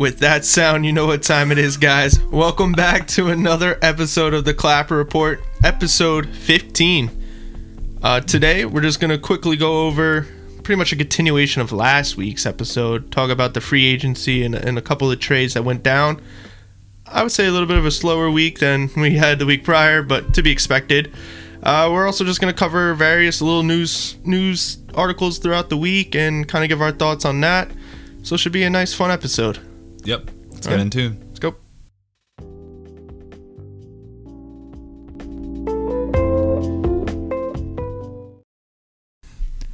With that sound, you know what time it is, guys. Welcome back to another episode of the Clapper Report, episode 15. Uh, today, we're just going to quickly go over pretty much a continuation of last week's episode, talk about the free agency and, and a couple of trades that went down. I would say a little bit of a slower week than we had the week prior, but to be expected. Uh, we're also just going to cover various little news news articles throughout the week and kind of give our thoughts on that. So it should be a nice, fun episode. Yep. Let's All get right. into. Let's go.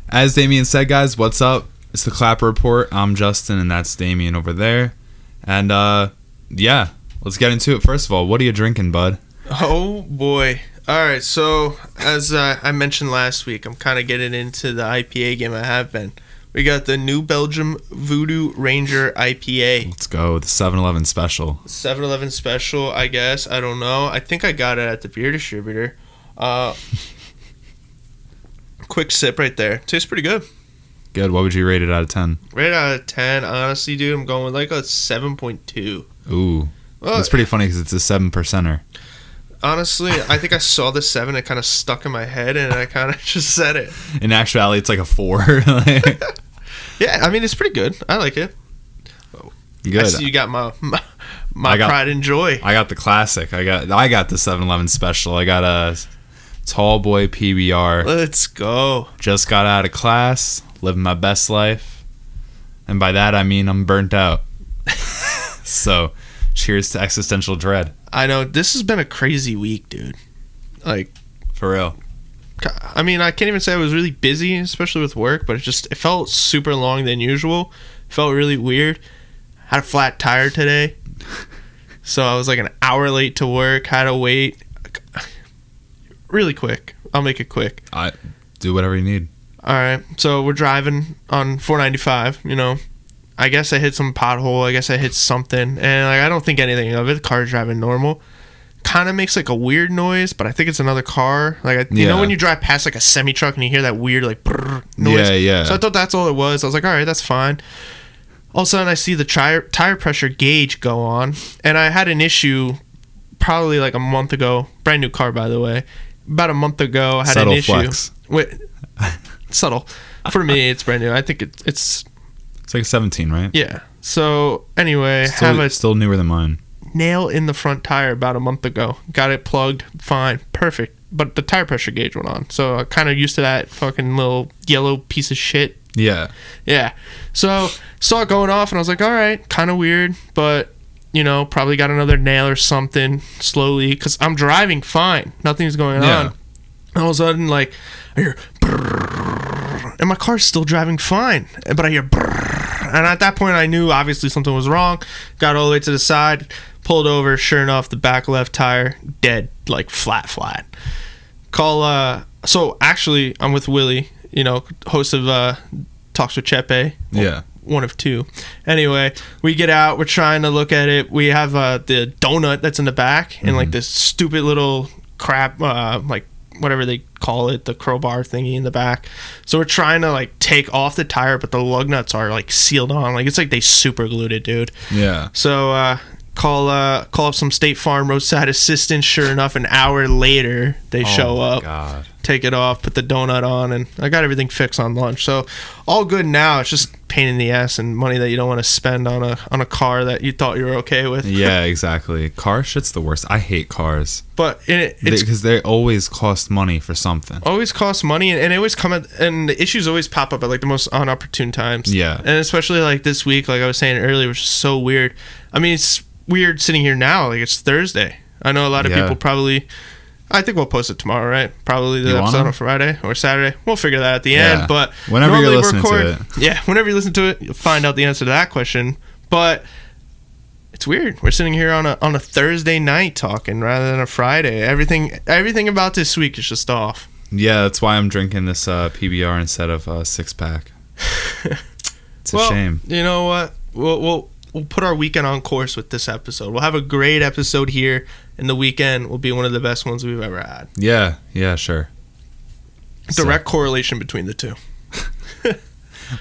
As Damien said, guys, what's up? It's the Clapper Report. I'm Justin, and that's Damien over there. And uh, yeah, let's get into it. First of all, what are you drinking, bud? Oh boy. All right. So as uh, I mentioned last week, I'm kind of getting into the IPA game. I have been. We got the New Belgium Voodoo Ranger IPA. Let's go. The 7-Eleven special. 7-Eleven special, I guess. I don't know. I think I got it at the beer distributor. Uh, quick sip right there. Tastes pretty good. Good. What would you rate it out of 10? Right out of 10, honestly, dude, I'm going with like a 7.2. Ooh. Well, That's pretty funny because it's a 7 percenter. honestly, I think I saw the 7. It kind of stuck in my head, and I kind of just said it. In actuality, it's like a 4. Yeah, I mean, it's pretty good. I like it. Oh, good. I see you got my, my, my got- pride and joy. I got the classic. I got I got the 7-Eleven special. I got a tall boy PBR. Let's go. Just got out of class, living my best life. And by that I mean I'm burnt out. so, cheers to existential dread. I know this has been a crazy week, dude. Like, For real. I mean, I can't even say I was really busy, especially with work, but it just it felt super long than usual. felt really weird. Had a flat tire today, so I was like an hour late to work. Had to wait. Really quick. I'll make it quick. I do whatever you need. All right, so we're driving on 495. You know, I guess I hit some pothole. I guess I hit something, and like I don't think anything of it. The car's driving normal. Kind of makes like a weird noise, but I think it's another car. Like I, you know when you drive past like a semi truck and you hear that weird like noise. Yeah, yeah. So I thought that's all it was. I was like, all right, that's fine. All of a sudden, I see the tire tire pressure gauge go on, and I had an issue probably like a month ago. Brand new car, by the way. About a month ago, I had Subtle an issue. flex. Wait, subtle. For me, it's brand new. I think it, it's It's like a 17, right? yeah. So anyway, Still, have a still newer than mine. Nail in the front tire about a month ago. Got it plugged, fine, perfect. But the tire pressure gauge went on, so I kind of used to that fucking little yellow piece of shit. Yeah. Yeah. So saw it going off, and I was like, all right, kind of weird, but you know, probably got another nail or something slowly because I'm driving fine, nothing's going Yeah. on. All of a sudden, like, I hear, and my car's still driving fine, but I hear, and at that point, I knew obviously something was wrong. Got all the way to the side, pulled over. Sure enough, the back left tire dead, like flat, flat. Call. uh So actually, I'm with Willie, you know, host of uh Talks with Chepe Yeah. one of two. Anyway, we get out. We're trying to look at it. We have uh, the donut that's in the back, and like this stupid little crap, uh, like whatever they call it, the crowbar thingy in the back. So we're trying to like take off the tire, but the lug nuts are like sealed on. Like it's like they super glued it, dude. Yeah. So uh, call uh, call up some State Farm roadside assistance. Sure enough, an hour later they show oh my up God. take it off, put the donut on, and I got everything fixed on lunch. So all good now. It's just pain in the ass and money that you don't want to spend on a on a car that you thought you were okay with. Yeah, exactly. Car shit's the worst. I hate cars But it, it's because they always cost money for something. always cost money, and, and it always come at and the issues always pop up at like the most unopportune times. Yeah. and especially like this week, like I was saying earlier, which is so weird. I mean, it's weird sitting here now. Like it's Thursday. I know a lot of Yeah. people probably. I think we'll post it tomorrow, right? Probably the You episode on Friday or Saturday. We'll figure that out at the Yeah. end. But Whenever we listening to Yeah, whenever you listen to it, you'll find out the answer to that question. But it's weird. We're sitting here on a on a Thursday night talking rather than a Friday. Everything everything about this week is just off. Yeah, that's why I'm drinking this uh, PBR instead of a six pack. It's a well, shame. You know what? We'll, we'll we'll put our weekend on course with this episode. We'll have a great episode here, and the weekend will be one of the best ones we've ever had. Yeah, yeah, sure. So- Direct correlation between the two.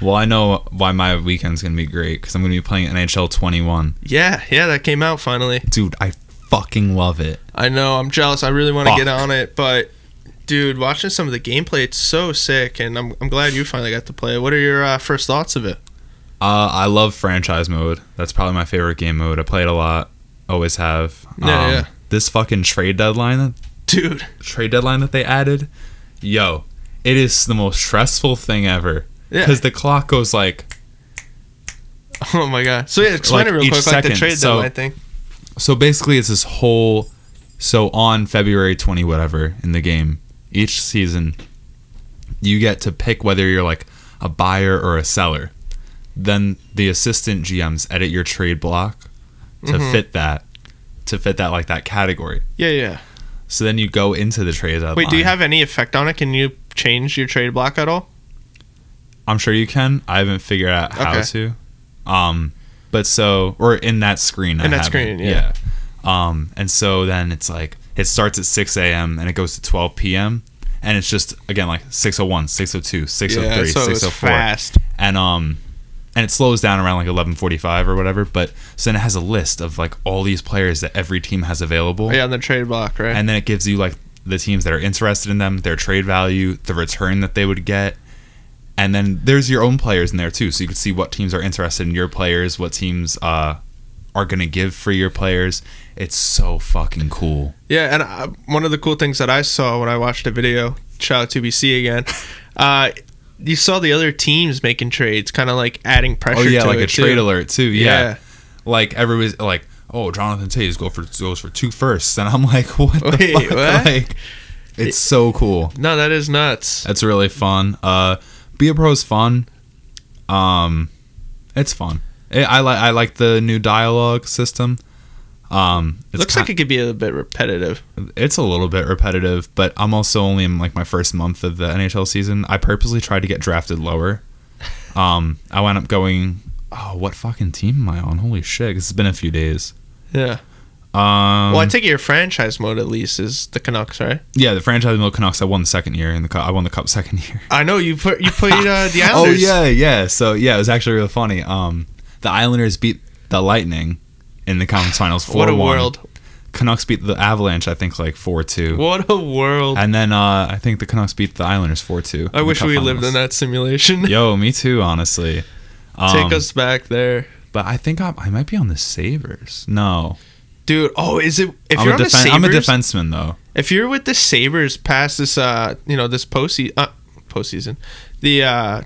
Well, I know why my weekend's gonna be great because I'm gonna be playing NHL 21. Yeah, yeah, that came out finally. Dude, I fucking love it. I know. I'm jealous. I really want to get on it, but dude, watching some of the gameplay, it's so sick, and I'm I'm glad you finally got to play. it. What are your uh, first thoughts of it? Uh, I love franchise mode. That's probably my favorite game mode. I play it a lot. Always have. Um, Yeah, yeah. This fucking trade deadline, Dude, trade deadline that they added, yo, it is the most stressful thing ever. Yeah. Because the clock goes like oh my god. So yeah, explain Like, it real quick, like the second. trade So- deadline thing. So basically, it's this whole. So on February 20, whatever, in the game, each season, you get to pick whether you're like a buyer or a seller. Then the assistant GMs edit your trade block to Mhm. fit that, to fit that like that category. Yeah, yeah. So then you go into the trade deadline. Wait, do you have any effect on it? Can you change your trade block at all? I'm sure you can. I haven't figured out how Okay. to. Um, but so or in that screen. I In that haven't. screen, yeah. Um, and so then it's like it starts at 6 a.m. and it goes to 12 p.m. and it's just again like 601, 602, 603, yeah, so it's 604, fast. and um, and it slows down around like 11:45 or whatever. But so then it has a list of like all these players that every team has available, Yeah, on the trade block, right? and then it gives you like the teams that are interested in them, their trade value, the return that they would get. And then there's your own players in there too, so you can see what teams are interested in your players, what teams uh, are gonna give for your players. It's so fucking cool. Yeah, and uh, one of the cool things that I saw when I watched the video, shout out to BC again, uh, you saw the other teams making trades, kind of like adding pressure. Oh yeah, to like a trade alert too. Yeah. like everybody's like, oh, Jonathan Toews go for goes for two firsts, and I'm like, what the Wait, fuck? what? Like, it's so cool. No, that is nuts. That's really fun. Uh, be a pro is fun. Um, it's fun. I like I like the new dialogue system. Um, it's Looks like it could be a bit repetitive. it's a little bit repetitive, but I'm also only in like my first month of the NHL season. I purposely tried to get drafted lower. Um, I wound up going. Oh, what fucking team am I on? Holy shit! It's been a few days. Yeah. Um, well, I take it your franchise mode at least is the Canucks, right? yeah, the franchise mode Canucks. I won the second year in the cup. I won the cup second year. I know you put you played uh, the Islanders. Oh yeah, yeah. So yeah, it was actually really funny. Um, the Islanders beat the Lightning in the conference finals. 4 What a world! Canucks beat the Avalanche. I think like four two. What a world! And then uh, I think the Canucks beat the Islanders four two. I wish we lived in that simulation. Yo, me too. Honestly. Um, Take us back there, But I think I, I might be on the Sabres. No, dude. Oh, is it? If I'm you're a on the defen- Sabres, I'm a defenseman though. if you're with the Sabres past this, uh, you know, this postseason, uh, postseason, the uh,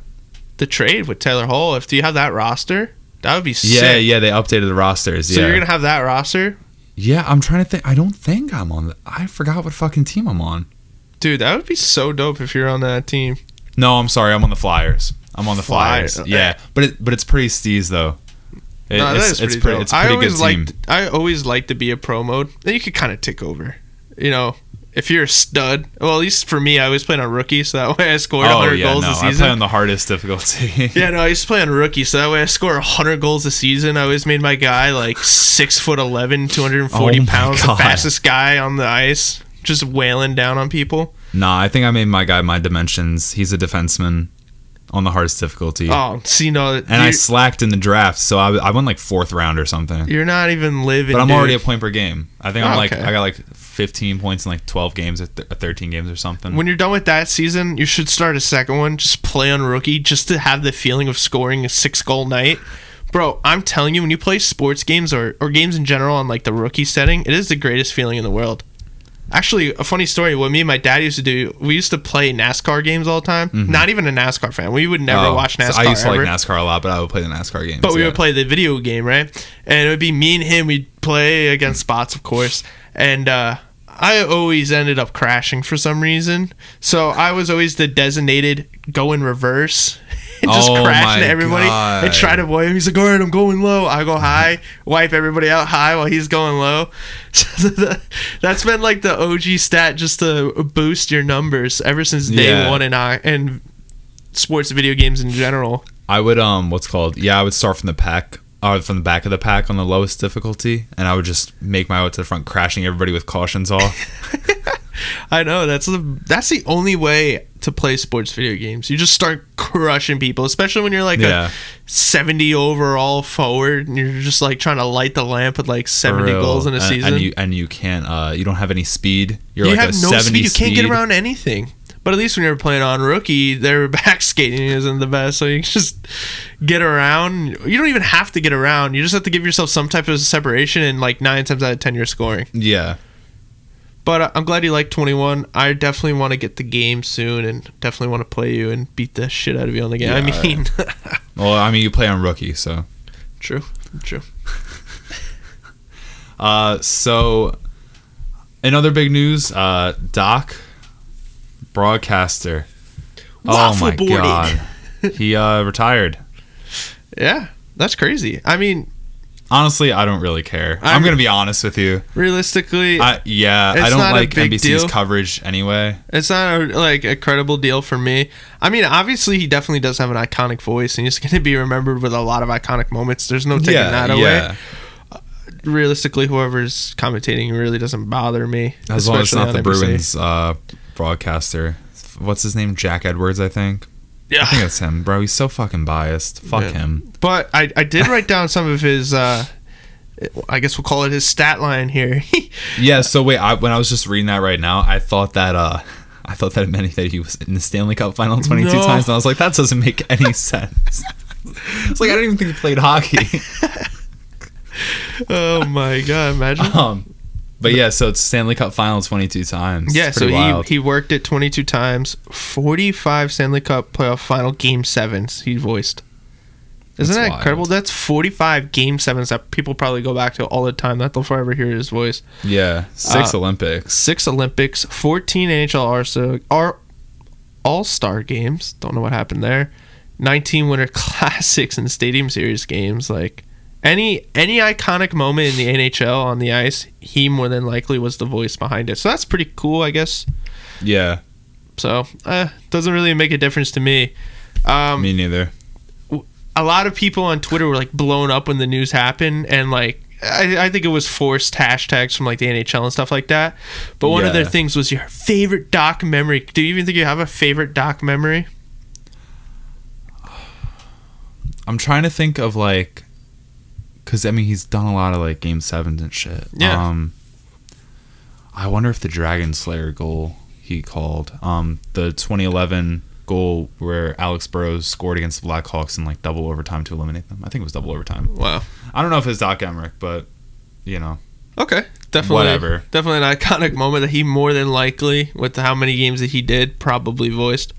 the trade with Taylor Hall. If do you have that roster, that would be sick. Yeah, yeah. They updated the rosters. So yeah. you're gonna have that roster, yeah, I'm trying to think. I don't think I'm on. The, I forgot what fucking team I'm on. dude. That would be so dope if you're on that team. No, I'm sorry. I'm on the Flyers. I'm on the Flyers. Flyers. Yeah, but it, but it's pretty steez though. It- no, that it's, pretty pretty. dope. It's a I pretty always good team. I always like to be a pro mode. Then you could kind of take over. You know, if you're a stud. Well, at least for me, I always played on rookie, so that way I scored oh 100 yeah, goals no, a I play season. on the hardest difficulty. Yeah, no, I used to play on rookie, so that way I score 100 goals a season. I always made my guy like six foot 11, 240 Oh pounds, the fastest guy on the ice, just wailing down on people. nah, I think I made my guy my dimensions. He's a defenseman on the hardest difficulty. Oh, see, no, and I slacked in the draft, so I, I went like fourth round or something. you're not even living. But I'm dude. already a point per game. I think I'm Oh, like okay. I got like 15 points in like 12 games or th- uh, 13 games or something. When you're done with that season, you should start a second one. Just play on rookie, just to have the feeling of scoring a six goal night. Bro, I'm telling you, when you play sports games or, or games in general on like the rookie setting, it is the greatest feeling in the world. Actually, a funny story. What me and my dad used to do, we used to play NASCAR games all the time. Not even a NASCAR fan. We would never Mm-hmm. Oh, watch so NASCAR. I used to ever. like NASCAR a lot, but I would play the NASCAR games. But we yeah. would play the video game, right? And it would be me and him. We'd play against spots, of course. And uh, I always ended up crashing for some reason. So I was always the designated go in reverse. And just Oh crash into everybody and God. try to avoid him. He's like, all right, I'm going low. I go high, wipe everybody out high while he's going low. So the, that's been like the OG stat just to boost your numbers ever since day Yeah. one in I and sports video games in general. I would um what's called yeah I would start from the pack uh, from the back of the pack on the lowest difficulty and I would just make my way to the front crashing everybody with cautions off I know that's the that's the only way to play sports video games. You just start crushing people, especially when you're like Yeah. a 70 overall forward and you're just like trying to light the lamp with like 70 goals in a and, season. and you and you can't. Uh, you don't have any speed. You're you like have a no 70 speed. You can't get around anything. But at least when you're playing on rookie, their back skating isn't the best, so you can just get around. You don't even have to get around. You just have to give yourself some type of separation, and like nine times out of ten, you're scoring. Yeah. But uh, I'm glad you like 21. I definitely want to get the game soon, and definitely want to play you and beat the shit out of you on the game. I Yeah. mean, Well, I mean, you play on rookie, so. true, true. Uh, so, in other big news, uh, Doc, broadcaster. Oh my Waffleboarding. god, he uh, retired. Yeah, that's crazy. I mean, Honestly, I don't really care. I'm, I'm- gonna be honest with you. realistically, I, yeah, I don't like NBC's deal. coverage anyway. It's not a, like a credible deal for me. I mean, obviously, he definitely does have an iconic voice, and he's going to be remembered with a lot of iconic moments. There's no taking that away. Realistically, whoever's commentating really doesn't bother me. As long as it's not the NBC. Bruins uh, broadcaster. What's his name? Jack Edwards, I think. I think Yeah, it's him, bro. He's so fucking biased. Fuck Yeah. him. but I, I did write down some of his. Uh, I guess we'll call it his stat line here. Yeah. So wait, I, when I was just reading that right now, I thought that uh, I thought that it meant that he was in the Stanley Cup final 22 No. times, and I was like, that doesn't make any sense. it's like I don't even think he played hockey. oh my god! Imagine. um, but yeah, so it's Stanley Cup final 22 times. Yeah, so he, he worked it 22 times, 45 Stanley Cup playoff final game sevens he voiced. Isn't That's that wild. incredible? That's 45 game sevens that people probably go back to all the time. That they'll forever hear his voice. yeah, six Uh, Olympics. Six Olympics, 14 NHL All Star games. Don't know what happened there. 19 Winter Classics and Stadium Series games. Like any any iconic moment in the NHL on the ice, he more than likely was the voice behind it. So that's pretty cool, I guess. Yeah, So, uh, doesn't really make a difference to me. Um, me neither. a lot of people on Twitter were like blown up when the news happened, and like I, I think it was forced hashtags from like the NHL and stuff like that. But one of their things was your favorite doc memory. Do you even think you have a favorite doc memory? I'm trying to think of like, because I mean he's done a lot of like game sevens and shit. Yeah. Um, I wonder if the Dragon Slayer goal he called, um, the 2011 goal where Alex Burrows scored against the Blackhawks in like double overtime to eliminate them. I think it was double overtime. Wow. I don't know if it's Doc Emrick, but you know, Okay. Definitely. Whatever. Definitely an iconic moment that he more than likely, with how many games that he did, probably voiced.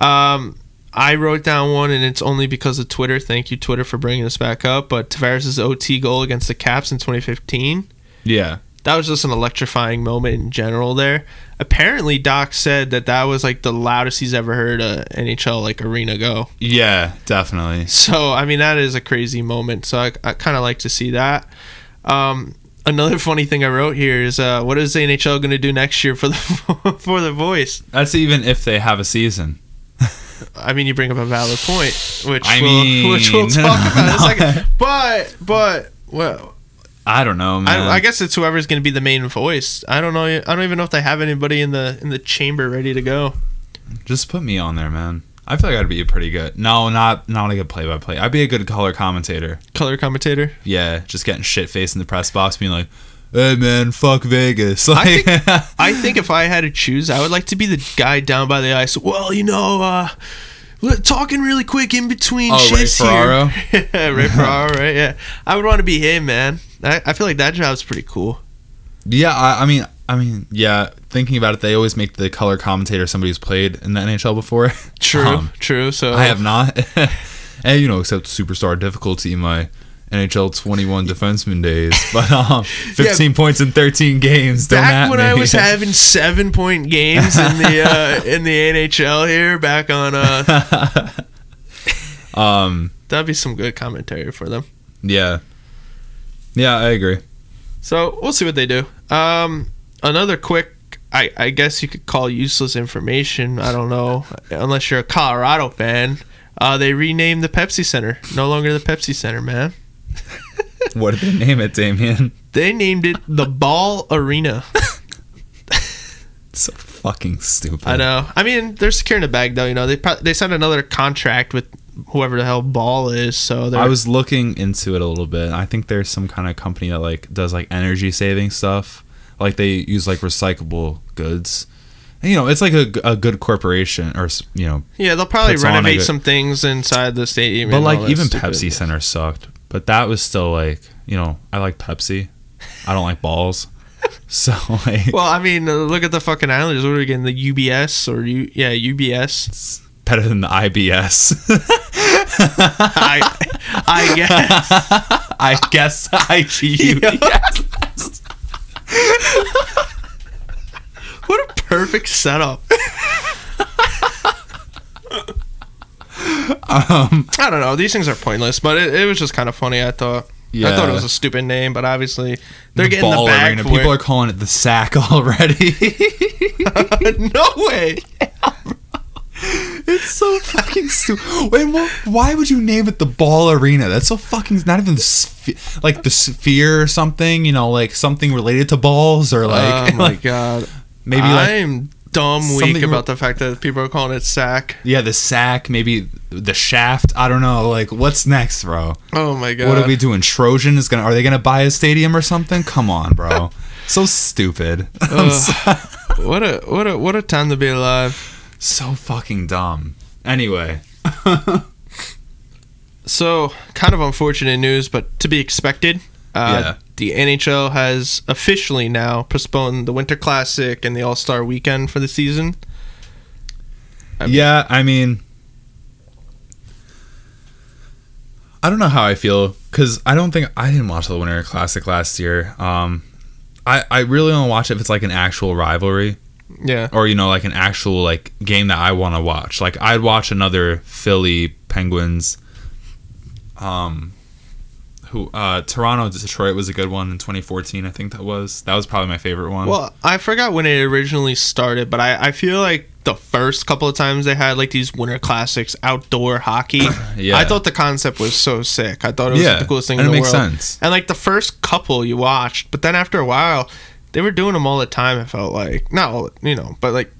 Um, I wrote down one, and it's only because of Twitter. Thank you, Twitter, for bringing this back up. But Tavares' OT goal against the Caps in 2015. yeah, that was just an electrifying moment in general there. Apparently, Doc said that that was like the loudest he's ever heard a NHL like arena go. yeah, definitely. So I mean, that is a crazy moment. So I, I kind of like to see that. Um, another funny thing I wrote here is uh, what is the NHL going to do next year for the for the voice? That's even if they have a season. I mean, you bring up a valid point, which I we'll, which we'll mean- talk about in a second. But but well, I don't know, man. I, I guess it's whoever's going to be the main voice. I don't know. I don't even know if they have anybody in the in the chamber ready to go. Just put me on there, man. I feel like I'd be pretty good. No, not not a good play by play. I'd be a good color commentator. Color commentator. Yeah, just getting shit faced in the press box, being like, "Hey man, fuck Vegas." Like, I think I think if I had to choose, I would like to be the guy down by the ice. Well, you know, uh, talking really quick in between Oh, Ray shifts Ferraro? here. Ray Ferraro, right? Yeah, I would want to be him, man. I, I feel like that job's pretty cool. yeah, I, I mean, I mean, yeah. Thinking about it, they always make the color commentator somebody who's played in the NHL before. True, Um, true. So I have not. and you know, except superstar difficulty my NHL 21 defenseman days. But um, 15 points in 13 games. Don't back when me. I was having seven point games in the uh, in the NHL here, back on uh, um, that'd be some good commentary for them. yeah, yeah, I agree. So we'll see what they do. Um, another quick, I, I guess you could call useless information. I don't know, unless you're a Colorado fan. Uh, they renamed the Pepsi Center. No longer the Pepsi Center, man. What did they name it, Damien? They named it the Ball Arena. so fucking stupid. I know. I mean, they're securing a bag though. You know, they pro- they signed another contract with whoever the hell Ball is. So they're I was looking into it a little bit. I think there's some kind of company that like does like energy saving stuff. Like they use like recyclable goods. And, you know, it's like a, a good corporation or you know, yeah, they'll probably puts on a renovate good- some things inside the stadium. but like even Pepsi Center sucked. But that was still like, you know, I like Pepsi. I don't like balls. So like Well, I mean, uh, look at the fucking Islanders. What are we getting? The UBS or U? Yeah, UBS. it's better than the IBS. I guess I guess. I guess IGU. What a perfect setup. Um, I don't know. These things are pointless, but it, it was just kind of funny. I thought. Yeah. I thought it was a stupid name, but obviously they're the getting the ball bag arena. for People it. are calling it the sack already. no way. it's so fucking stupid. Wait, what, why would you name it the ball arena? That's so fucking not even sphe- like the sphere or something. You know, like something related to balls or like, oh my like god. maybe like I'm dumb something about re- the fact that people are calling it sack. yeah, the sack. Maybe the shaft. I don't know. Like what's next, bro? Oh my god. What are we doing? Trojan is gonna. Are they gonna buy a stadium or something? Come on, bro. so stupid. So, what a what a what a time to be alive. so fucking dumb. Anyway. So, kind of unfortunate news, but to be expected. Uh, Yeah. The NHL has officially now postponed the Winter Classic and the All Star Weekend for the season. I mean- yeah, I mean, I don't know how I feel because I don't think I didn't watch the Winter Classic last year. Um, I I really don't watch it if it's like an actual rivalry Yeah. or you know like an actual like game that I want to watch. Like I'd watch another Philly Penguins. Um, who uh Toronto Detroit was a good one in 2014. I think that was that was probably my favorite one. Well, I forgot when it originally started, but I, I feel like the first couple of times they had like these Winter Classics outdoor hockey. Yeah. I thought the concept was so sick. I thought it was yeah, like, the coolest thing and in it the makes world. sense. And like the first couple you watched, but then after a while, they were doing them all the time. It felt like not all, you know, but like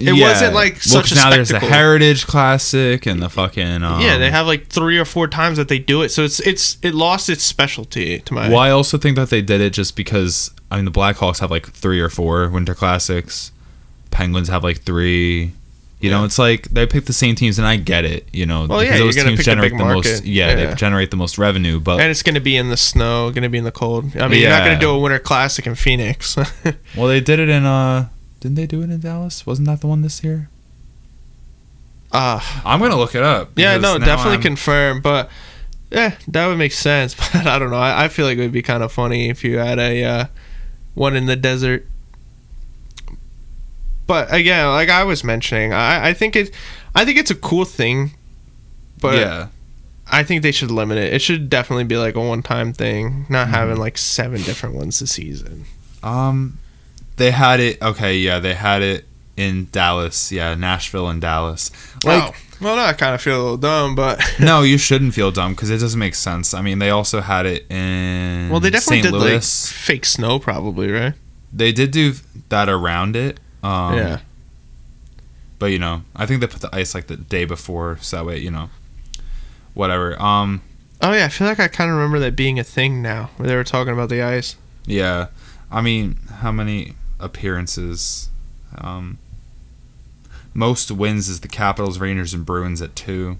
It wasn't, like, well, such a now there's the. Heritage Classic and the fucking um, yeah, they have like three or four times that they do it, so it's it's it lost its specialty to my. Well, I also think that they did it just because I mean the Blackhawks have like three or four Winter Classics, Penguins have like three. You know, it's like they pick the same teams, and I get it. You know, Well, yeah, pick the big the most. Yeah, Yeah. they generate the most revenue. But And it's going to be in the snow, going to be in the cold. I mean, you're not going to do a winter classic in Phoenix. well, they did it in uh, didn't they do it in Dallas? Wasn't that the one this year? uh, I'm gonna look it up. yeah, no, definitely I'm- confirm. But yeah, that would make sense. But I don't know. I, I feel like it would be kind of funny if you had a uh, one in the desert. But again, like I was mentioning, I, I think it, I think it's a cool thing. But yeah, I think they should limit it. It should definitely be like a one-time thing, not Mm-hmm. having like seven different ones this season. Um, they had it. Okay, yeah, they had it in Dallas. Yeah, Nashville and Dallas. Like, oh, well, no, I kind of feel a little dumb, but no, you shouldn't feel dumb because it doesn't make sense. I mean, they also had it in well, they definitely St. did Louis. like fake snow, probably, right? they did do that around it. Um, yeah. but you know, I think they put the ice like the day before, so that way you know, whatever. Um, Oh yeah, I feel like I kind of remember that being a thing now, where they were talking about the ice. yeah. I mean, how many appearances? Um, most wins is the Capitals, Rangers, and Bruins at two.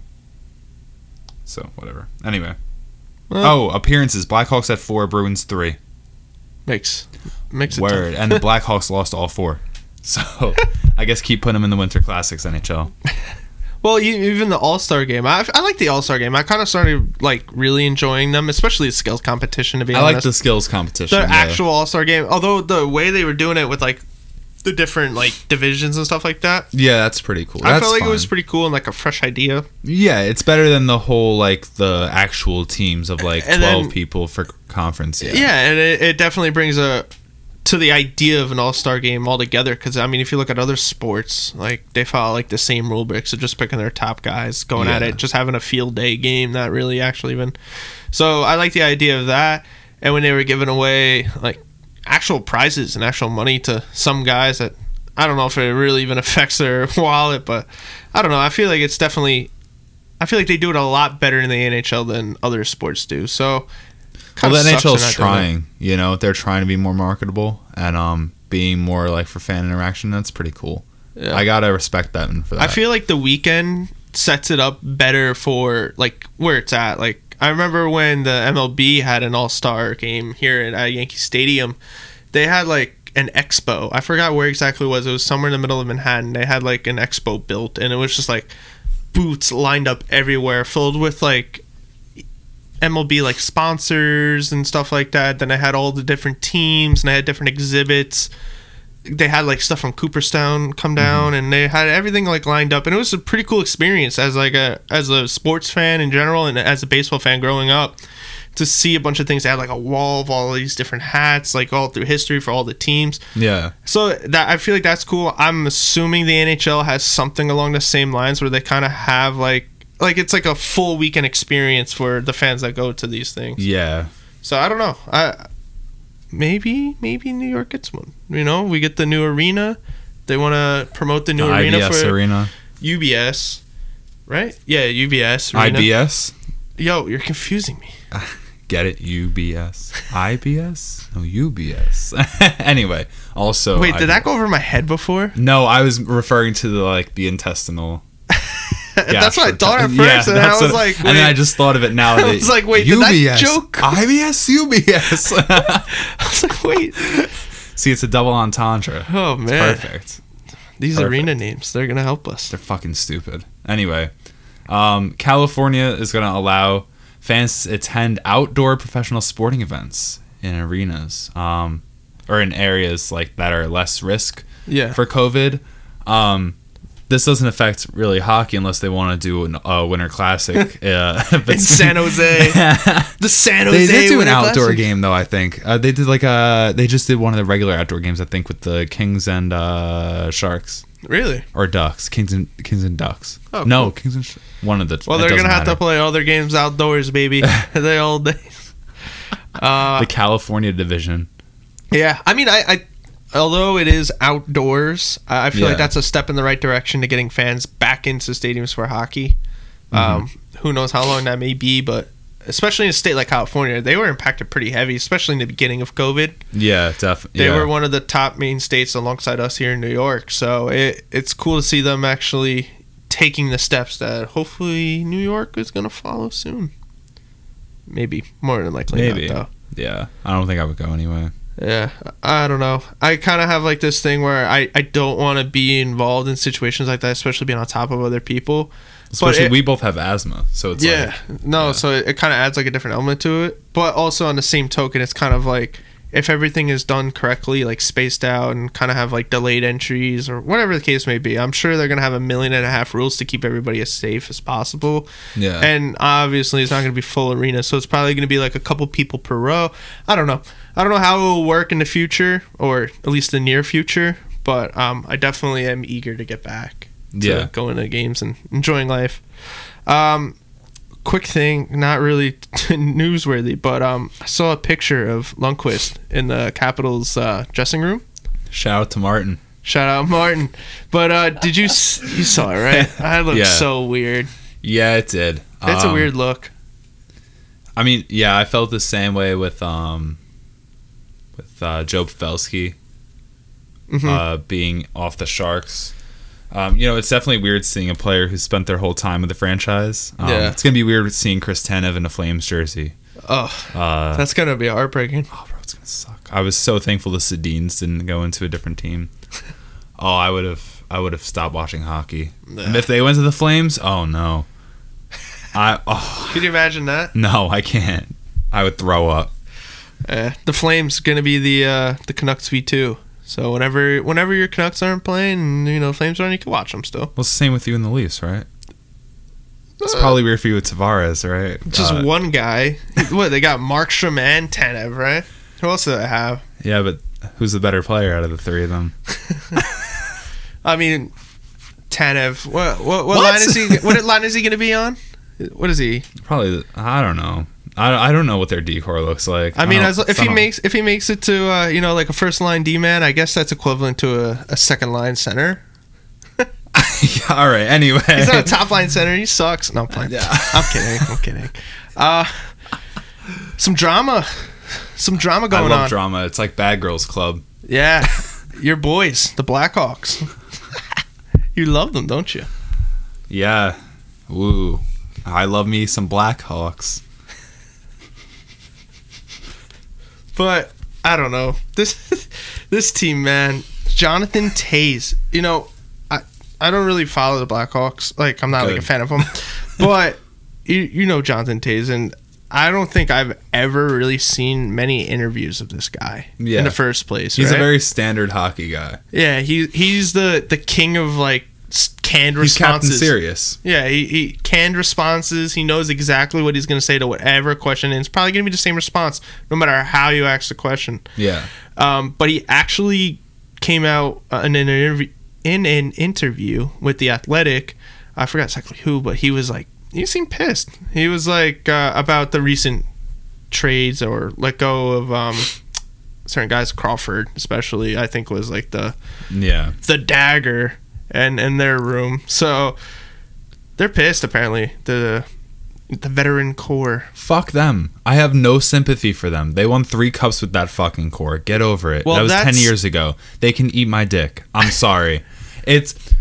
So whatever. Anyway. Well, Oh, appearances. Blackhawks at four, Bruins three. makes makes it Word. And the Blackhawks lost all four. So I guess keep putting them in the Winter Classics, NHL. Well, even the All Star game, I, I like the All Star game. I kind of started like really enjoying them, especially the skills competition. To be honest, I like the skills competition. the yeah. actual All Star game. Although the way they were doing it with like the different like divisions and stuff like that, Yeah, that's pretty cool. I felt like it was pretty cool and like a fresh idea. Yeah, it's better than the whole like the actual teams of like And twelve then- people for conference. Yeah, Yeah. and it, it definitely brings a to the idea of an All Star game altogether. Because I mean, if you look at other sports, like they follow like the same rule bricks of just picking their top guys, going at it, just having a field day game, not really actually even. So I like the idea of that. And when they were giving away like actual prizes and actual money to some guys that I don't know if it really even affects their wallet, but I don't know. I feel like it's definitely. I feel like they do it a lot better in the NHL than other sports do. So, Well, kinda the NHL is trying. You know, they're trying to be more marketable and um being more like for fan interaction. That's pretty cool. Yeah. I gotta respect them for that. I feel like the weekend sets it up better for like where it's at. Like I remember when the MLB had an All Star game here at, at Yankee Stadium, they had like an expo. I forgot where exactly it was. It was somewhere in the middle of Manhattan. They had like an expo built, and it was just like boots lined up everywhere, filled with like MLB like sponsors and stuff like that. Then I had all the different teams, and I had different exhibits. They had like stuff from Cooperstown come mm-hmm. down and they had everything like lined up. And it was a pretty cool experience as like a as a sports fan in general and as a baseball fan growing up to see a bunch of things. They had like a wall of all these different hats like all through history for all the teams. Yeah. so that I feel like that's cool. I'm assuming the NHL has something along the same lines where they kind of have like like it's like a full weekend experience for the fans that go to these things Yeah. so I don't know. I maybe maybe New York gets one. You know, we get the new arena. They want to promote the new The arena IBS for arena. UBS, right? Yeah, UBS. Arena. IBS. Yo, you're confusing me. Get it? UBS. IBS? No, UBS. anyway, also. Wait, did IBS. that go over my head before? No, I was referring to the like the intestinal. That's what I thought at first, and I was what- like, and then I just thought of it now. I was like, wait, did that joke- IBS, UBS. I was like, wait. See, it's a double entendre. Oh man, Perfect. these Perfect. arena names—they're gonna help us. They're fucking stupid. Anyway, um, California is going to allow fans to attend outdoor professional sporting events in arenas um, or in areas like that are less risk Yeah. for COVID. Um, this doesn't affect really hockey unless they want to do a uh, Winter Classic uh, in San Jose, the San Jose. they did do an Winter outdoor Classic. game though. I think uh, they did like a. They just did one of the regular outdoor games. I think with the Kings and uh, Sharks Really? or Ducks. Kings and Kings and Ducks. Oh, no, cool. Kings and Sh- one of the. Well, they're gonna have to play all their games outdoors, baby. they all day. Uh, the California division. yeah, I mean, I, I, although it is outdoors, I feel Yeah. like that's a step in the right direction to getting fans back into stadiums for hockey. Um, who knows how long that may be, but especially in a state like California, they were impacted pretty heavy, especially in the beginning of COVID. Yeah, definitely. They yeah. were one of the top main states alongside us here in New York. So it, it's cool to see them actually taking the steps that hopefully New York is going to follow soon. Maybe more than likely Maybe. not Yeah, I don't think I would go anyway. Yeah, I don't know. I kind of have like this thing where I, I don't want to be involved in situations like that, especially being on top of other people. Especially it- we both have asthma, so it's yeah, like no, yeah. so it, it kind of adds like a different element to it. But also on the same token, it's kind of like if everything is done correctly, like spaced out and kind of have like delayed entries or whatever the case may be, I'm sure they're gonna have a million and a half rules to keep everybody as safe as possible. yeah. And obviously, it's not gonna be full arena, so it's probably gonna be like a couple people per row. I don't know. I don't know how it will work in the future, or at least the near future. But um, I definitely am eager to get back to Yeah. going to games and enjoying life. Um, quick thing, not really newsworthy, but um, I saw a picture of Lundqvist in the Capitals uh, dressing room. Shout out to Martin. Shout out Martin. But uh, did you s- you saw it right? That looked Yeah. so weird. Yeah, it did. It's a Um, weird look. I mean, yeah, I felt the same way with um with uh, Joe Pavelski Mhm. uh, being off the Sharks. Um, you know, it's definitely weird seeing a player who spent their whole time with the franchise. Um, Yeah. It's gonna be weird seeing Chris Tanev in a Flames jersey. oh, Uh, that's gonna be heartbreaking. oh, bro, it's gonna suck. I was so thankful the Sedins didn't go into a different team. oh, I would have, I would have stopped watching hockey. And if they went to the Flames, oh no. I oh Could you imagine that? no, I can't. I would throw up. Uh, the Flames gonna be the uh, the Canucks V two. So whenever whenever your Canucks aren't playing, and, you know Flames are on, you can watch them still. Well, it's the same with you and the Leafs, right? It's Uh, probably weird for you with Tavares, right? just Uh, one guy. what they got Markstrom and Tanev, right? Who else do they have? yeah, but who's the better player out of the three of them? I mean, Tanev. What what, what, What? line is he? What line is he gonna be on? What is he? Probably, I don't know. I, I don't know what their decor looks like. I mean, as, if I he makes if he makes it to uh, you know like a first line D man, I guess that's equivalent to a, a second line center. Yeah, all right. Anyway, He's not a top line center. He sucks. No, I'm playing. Yeah. I'm kidding. I'm kidding. Uh, some drama, some drama I going love on. drama. It's like Bad Girls Club. Yeah, your boys, the Blackhawks. you love them, don't you? Yeah. Woo. I love me some Blackhawks. But I don't know this this team, man. Jonathan Toews. You know, I I don't really follow the Blackhawks. Like I'm not like a fan of them, but you you know Jonathan Toews, and I don't think I've ever really seen many interviews of this guy Yeah. in the first place. He's right? a very standard hockey guy. yeah. He he's the the king of like canned He's Captain responses. Serious. Yeah, he, he canned responses. He knows exactly what he's going to say to whatever question, and it's probably going to be the same response no matter how you ask the question. Yeah. Um, but he actually came out uh, in an interview in an interview with the Athletic. I forgot exactly who, but he was like, he seemed pissed. He was like uh, about the recent trades or let go of um, certain guys. Crawford, especially, I think was like the Yeah. the dagger and in their room. So they're pissed. Apparently, the the veteran core. Fuck them. I have no sympathy for them. They won three cups with that fucking core. Get over it. Well, that was that's- 10 years ago. They can eat my dick. I'm sorry. it's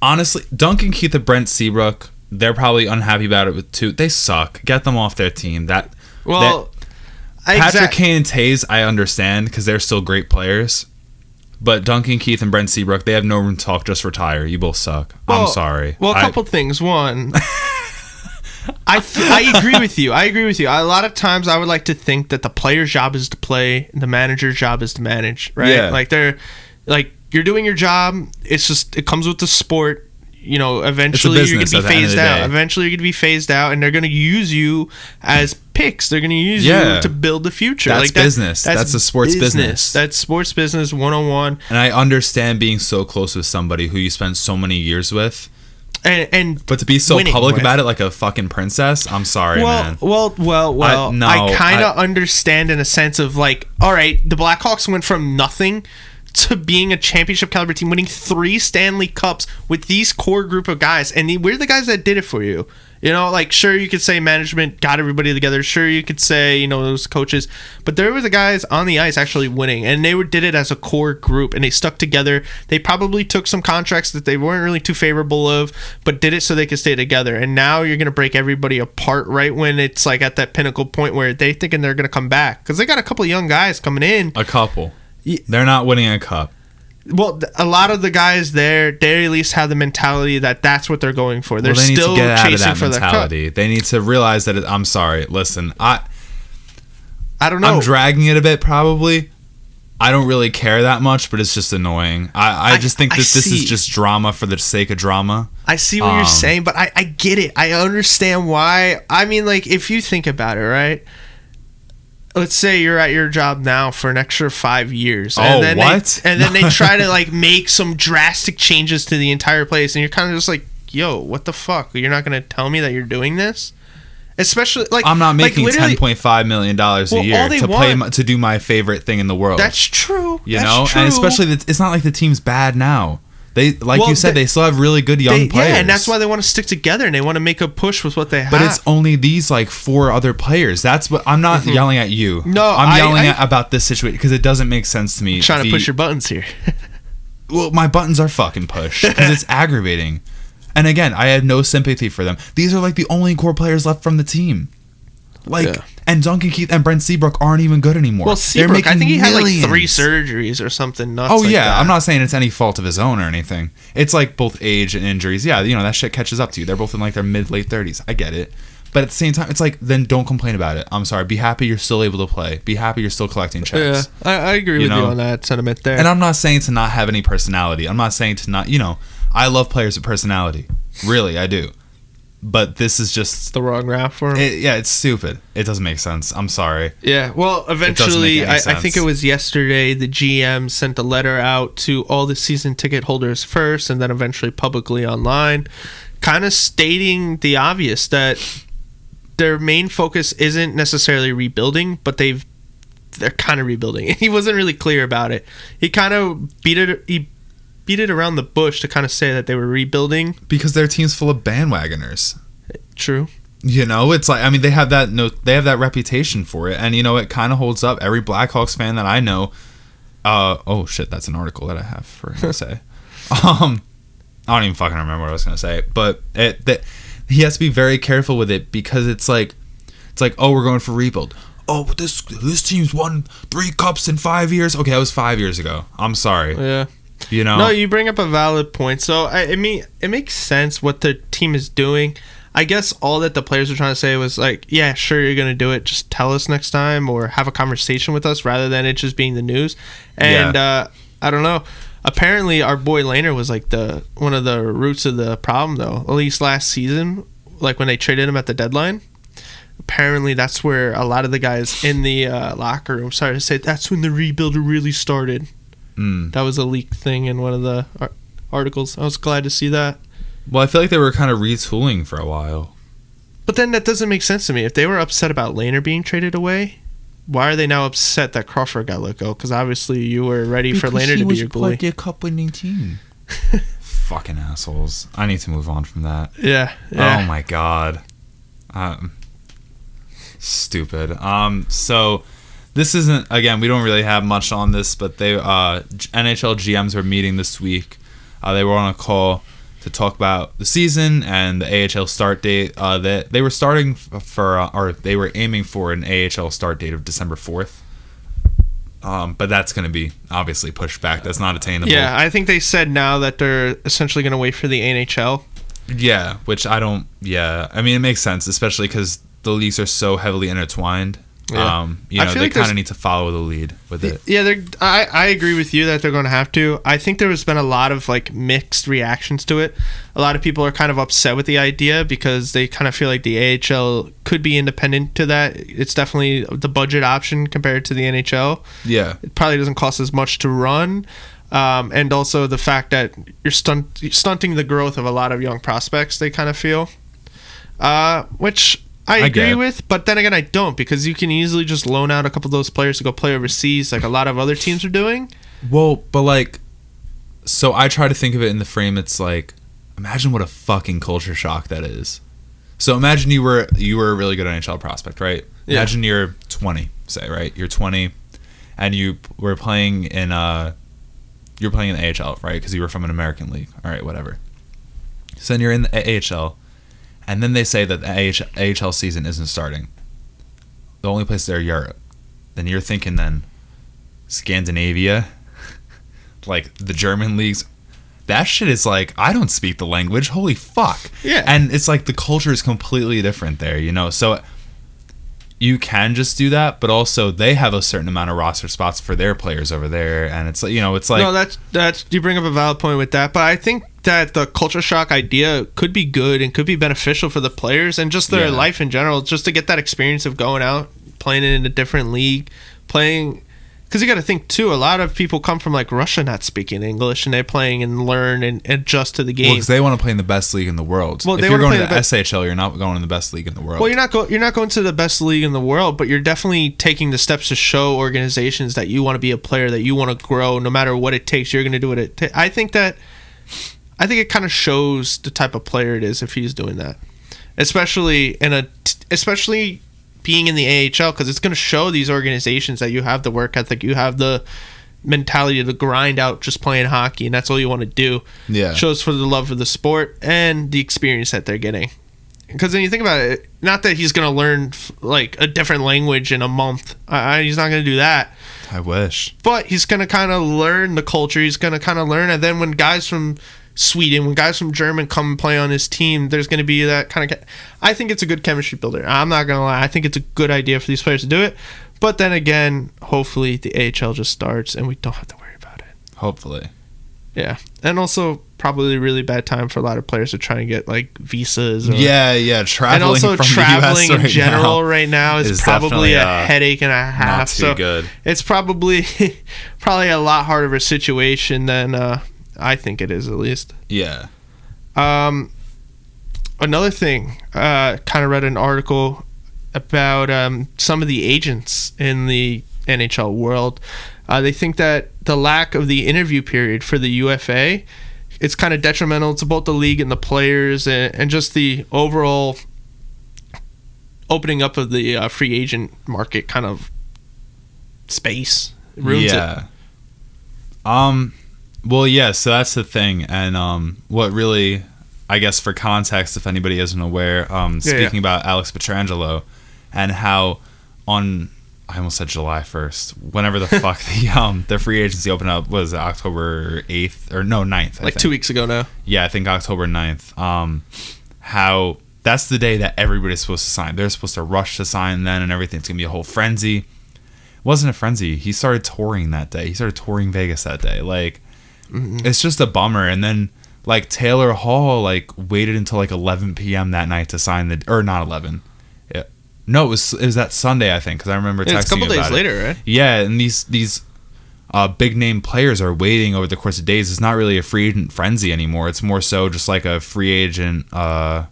honestly, Duncan Keith and Brent Seabrook, they're probably unhappy about it with two. They suck. Get them off their team. That Well, I Patrick Kane and Toews, I understand because they're still great players. But Duncan Keith and Brent Seabrook, they have no room to talk. Just retire. You both suck. I'm sorry. Well, a couple things. One, I th- I agree with you. I agree with you. A lot of times, I would like to think that the player's job is to play, and the manager's job is to manage. Right? Yeah. Like they're like you're doing your job. It's just it comes with the sport. You know, eventually you're gonna be the end of phased out. Eventually, you're gonna be phased out, and they're gonna use you as picks. They're gonna use Yeah. you to build the future. That's like that- business. That's a sports business. That's sports business 101. and I understand being so close with somebody who you spend so many years with. And and But to be so public with. about it like a fucking princess, I'm sorry, well, man. well, well, well. no, I kind of understand in a sense of like, all right, the Blackhawks went from nothing to being a championship caliber team, winning three Stanley Cups with these core group of guys, and we're the guys that did it for you. You know, like sure you could say management got everybody together. Sure you could say you know those coaches, but there were the guys on the ice actually winning, and they were did it as a core group, and they stuck together. They probably took some contracts that they weren't really too favorable of, but did it so they could stay together. And now you're gonna break everybody apart right when it's like at that pinnacle point where they thinking they're gonna come back because they got a couple young guys coming in. a couple. They're not winning a cup. Well, a lot of the guys there, they at least have the mentality that that's what they're going for. They're well, they still to get out of chasing that for the cup. They need to realize that it, I'm sorry. Listen, I I don't know. I'm dragging it a bit probably. I don't really care that much, but it's just annoying. I, I I- just think I that this is just drama for the sake of drama. I see what you're Um, saying, but I, I get it. I understand why. I mean, like, if you think about it, right? Let's say you're at your job now for an extra five years. Oh, then what? They, and then they try to, like, make some drastic changes to the entire place, and you're kind of just like, yo, what the fuck? You're not going to tell me that you're doing this? Especially, like, I'm not making literally- ten point five million dollars Well, a year all they to play my, to do my favorite thing in the world. That's true. you That's know, true. and especially that it's not like the team's bad now. They like Well, you said, they- they, still have really good young They- players. Yeah, and that's why they want to stick together and they want to make a push with what they have. But it's only these like four other players. That's what I'm not yelling at you. Mm-hmm. No, I'm yelling I- at about this situation because it doesn't make sense to me. trying to push your buttons here. well, my buttons are fucking pushed because it's aggravating. And again, I have no sympathy for them. These are like the only core players left from the team. Like, Yeah. and Duncan Keith and Brent Seabrook aren't even good anymore. Well, They're Seabrook, I think he had like three surgeries or something nuts. Oh like yeah, that. I'm not saying it's any fault of his own or anything. It's like both age and injuries. Yeah, you know that shit catches up to you. They're both in like their mid late 30s. I get it. But at the same time, it's like then don't complain about it. I'm sorry. Be happy you're still able to play. Be happy you're still collecting Yeah, checks. I, I agree You with you on that sentiment there. And I'm not saying to not have any personality. I'm not saying to not, you know, I love players with personality. Really, I do. But this is just the wrong rap for him. it, yeah, it's stupid. It doesn't make sense. I'm sorry. yeah, well, eventually, I, I think it was yesterday. The GM sent a letter out to all the season ticket holders first, and then eventually publicly online, kind of stating the obvious that their main focus isn't necessarily rebuilding, but they've they're kind of rebuilding. He wasn't really clear about it. He kind of beat it he beat it around the bush to kind of say that they were rebuilding. because their team's full of bandwagoners. True. You know, it's like I mean they have that no they have that reputation for it, and you know it kind of holds up. Every Blackhawks fan that I know, uh oh shit, that's an article that I have for him to say. Um, I don't even fucking remember what I was gonna say, but it that he has to be very careful with it because it's like it's like oh we're going for rebuild. Oh, but this this team's won three cups in five years. Okay, that was five years ago. I'm sorry. Yeah. You know, No, you bring up a valid point. So I, I mean, it makes sense what the team is doing. I guess all that the players were trying to say was like, yeah, sure, you're gonna do it. Just tell us next time, or have a conversation with us, rather than it just being the news. And uh, I don't know. Apparently, our boy Lehner was like the one of the roots of the problem, though. At least last season, like when they traded him at the deadline. Apparently, that's where a lot of the guys in the uh, locker room started to say that's when the rebuild really started. Mm. That was a leaked thing in one of the ar- articles. I was glad to see that. well, I feel like they were kind of retooling for a while. But then that doesn't make sense to me. If they were upset about Lehner being traded away, why are they now upset that Crawford got let go? Because obviously you were ready for Lehner to be your goalie. He a cup winning team. Fucking assholes. I need to move on from that. Yeah, yeah. Oh my god. Um, stupid. Um, so this isn't again. We don't really have much on this, but they uh, NHL GMs were meeting this week. Uh, they were on a call to talk about the season and the AHL start date. Uh, that they were starting for, uh, or they were aiming for an AHL start date of December fourth. Um, but that's going to be obviously pushed back. That's not attainable. yeah, I think they said now that they're essentially going to wait for the NHL. Yeah, which I don't. Yeah, I mean it makes sense, especially because the leagues are so heavily intertwined. Yeah. Um, you know, they like kind of need to follow the lead with it. Yeah, they're. I I agree with you that they're going to have to. I think there has been a lot of like mixed reactions to it. A lot of people are kind of upset with the idea because they kind of feel like the AHL could be independent to that. It's definitely the budget option compared to the NHL. Yeah, It probably doesn't cost as much to run. Um, and also the fact that you're stunt, stunting the growth of a lot of young prospects, they kind of feel. Uh, which I I agree with, but then again, I don't because you can easily just loan out a couple of those players to go play overseas, like a lot of other teams are doing. Well, but like, so I try to think of it in the frame. It's like, imagine what a fucking culture shock that is. So imagine you were you were a really good NHL prospect, right? Yeah. Imagine you're 20, say, right? You're 20, and you were playing in uh, you're playing in the AHL, right? Because you were from an American league. All right, whatever. So then you're in the AHL, and then they say that the AH, AHL season isn't starting. The only place there Europe. Then you're thinking then Scandinavia, like the German leagues. That shit is like I don't speak the language. Holy fuck. Yeah. And it's like the culture is completely different there, you know. So you can just do that, but also they have a certain amount of roster spots for their players over there, and it's like you know, it's like no, that's that's you bring up a valid point with that, but I think that the culture shock idea could be good and could be beneficial for the players and just their Yeah. life in general, just to get that experience of going out, playing in a different league, playing. Because you got to think too, a lot of people come from like Russia not speaking English, and they're playing and learn and adjust to the game. well, game. 'cause they want to play in the best league in the world. Well, if they you're going to the the SHL, you're not going to the best league in the world. Well, you're not go- you're not going to the best league in the world, but you're definitely taking the steps to show organizations that you want to be a player, that you want to grow, no matter what it takes. You're going to do what it. ta- I think that, I think it kind of shows the type of player it is if he's doing that, especially in a, especially being in the AHL because it's going to show these organizations that you have the work ethic, you have the mentality to grind out just playing hockey, and that's all you want to do yeah. shows for the love of the sport and the experience that they're getting. Because then you think about it, not that he's going to learn like a different language in a month. I, I, he's not going to do that. I wish. But he's going to kind of learn the culture. He's going to kind of learn. And then when guys from Sweden, when guys from German come and play on his team, there's going to be that kind of. I think it's a good chemistry builder. I'm not going to lie. I think it's a good idea for these players to do it. But then again, hopefully the AHL just starts and we don't have to worry about it. Hopefully. Yeah, and also probably a really bad time for a lot of players to try and get like visas. Or, Yeah, yeah. Traveling and also from traveling in right general now right now is, is probably a uh, headache and a half. so good. it's probably probably a lot harder of a situation than uh, I think it is at least. Yeah. Um, another thing, uh, kind of read an article about um, some of the agents in the NHL world. Uh, they think that the lack of the interview period for the UFA it's kind of detrimental to both the league and the players and, and just the overall opening up of the uh, free agent market kind of space ruins it. yeah. Um. Well, yeah. So that's the thing, and um, what really, I guess, for context, if anybody isn't aware, um, Yeah, yeah. speaking about Alex Pietrangelo, and how on I almost said July first, whenever the fuck the um the free agency opened up was it October eighth or no 9th, I like think. two weeks ago now. Yeah, I think October 9th. Um, how that's the day that everybody's supposed to sign. They're supposed to rush to sign then, and everything's gonna be a whole frenzy. It wasn't a frenzy. He started touring that day. He started touring Vegas that day. Like, it's just a bummer. And then like Taylor Hall like waited until like 11 p.m. that night to sign the or not 11. Yeah. No, it was it was that Sunday I think because I remember texting Yeah, it's a couple days it. later, right? Yeah, and these these uh, big name players are waiting over the course of days. It's not really a free agent frenzy anymore. It's more so just like a free agent uh,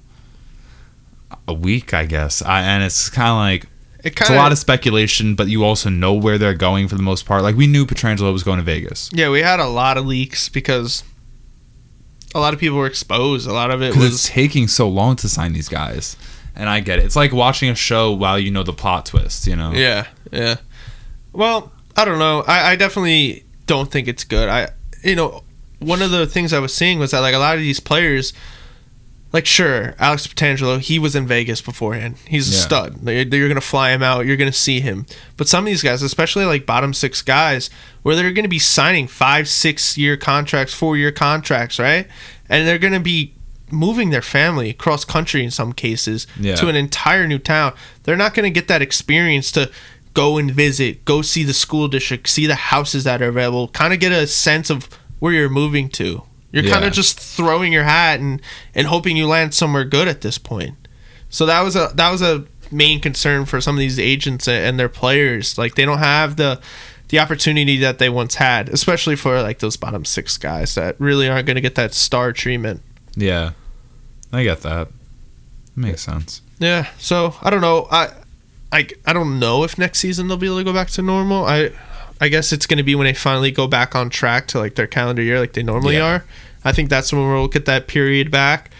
a week, I guess. I, and it's kind of like It it's a lot of speculation, but you also know where they're going for the most part. Like we knew Pietrangelo was going to Vegas yeah. We had a lot of leaks because a lot of people were exposed. A lot of it was taking so long to sign these guys. And I get it. It's like watching a show while you know the plot twist. You know. yeah, yeah. Well, I don't know. I, I definitely don't think it's good. I you know one of the things I was seeing was that like a lot of these players. Like sure, Alex Pietrangelo, he was in Vegas beforehand. He's a Yeah. stud. Like, You're gonna fly him out. You're gonna see him. But some of these guys, especially like bottom six guys, where they're gonna be signing five, six year contracts, four year contracts, right? And they're gonna be moving their family across country in some cases Yeah. to an entire new town. They're not gonna get that experience to go and visit, go see the school district, see the houses that are available, kind of get a sense of where you're moving to. You're kind of just throwing your hat and and hoping you land somewhere good at this point. So that was a that was a main concern for some of these agents and their players. Like they don't have the the opportunity that they once had, especially for like those bottom six guys that really aren't going to get that star treatment. Yeah. I get that. Makes sense. Yeah. So I don't know. I I I don't know if next season they'll be able to go back to normal. I I guess it's going to be when they finally go back on track to like their calendar year, like they normally Yeah. are. I think that's when we'll get that period back.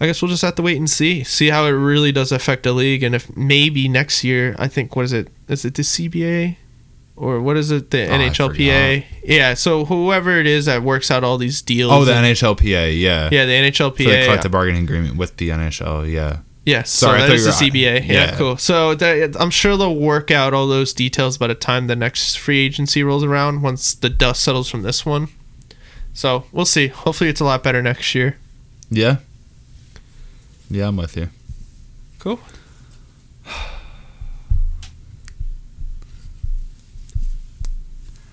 I guess we'll just have to wait and see, see how it really does affect the league, and if maybe next year, I think what is it? Is it the CBA, or what is it? The Oh, NHLPA? Yeah. So whoever it is that works out all these deals. Oh, the and- NHLPA, yeah. yeah, the the NHLPA. collective bargaining agreement with the NHL, yeah. Yes, Sorry, so that is the CBA. Yeah, yeah. cool. So that, I'm sure they'll work out all those details by the time the next free agency rolls around. Once the dust settles from this one, so we'll see. Hopefully, it's a lot better next year. Yeah. Yeah, I'm with you. Cool.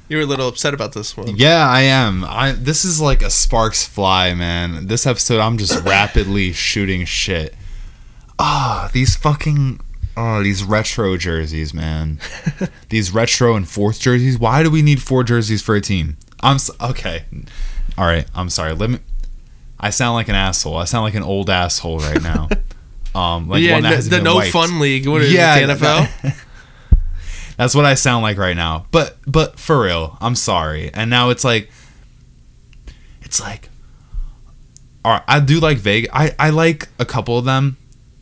You were a little upset about this one. Yeah, I am. I this is like a sparks fly, man. This episode I'm just rapidly shooting shit. Ah, these fucking oh, these retro jerseys, man. these retro and fourth jerseys. Why do we need four jerseys for a team? I'm s- okay. All right, I'm sorry. Let me I sound like an asshole. I sound like an old asshole right now. Um, like yeah, the, the no wiped. fun league. What is Yeah, it, the NFL? That's what I sound like right now. But but for real, I'm sorry. And now it's like it's like all right, I do like Vegas. I I like a couple of them.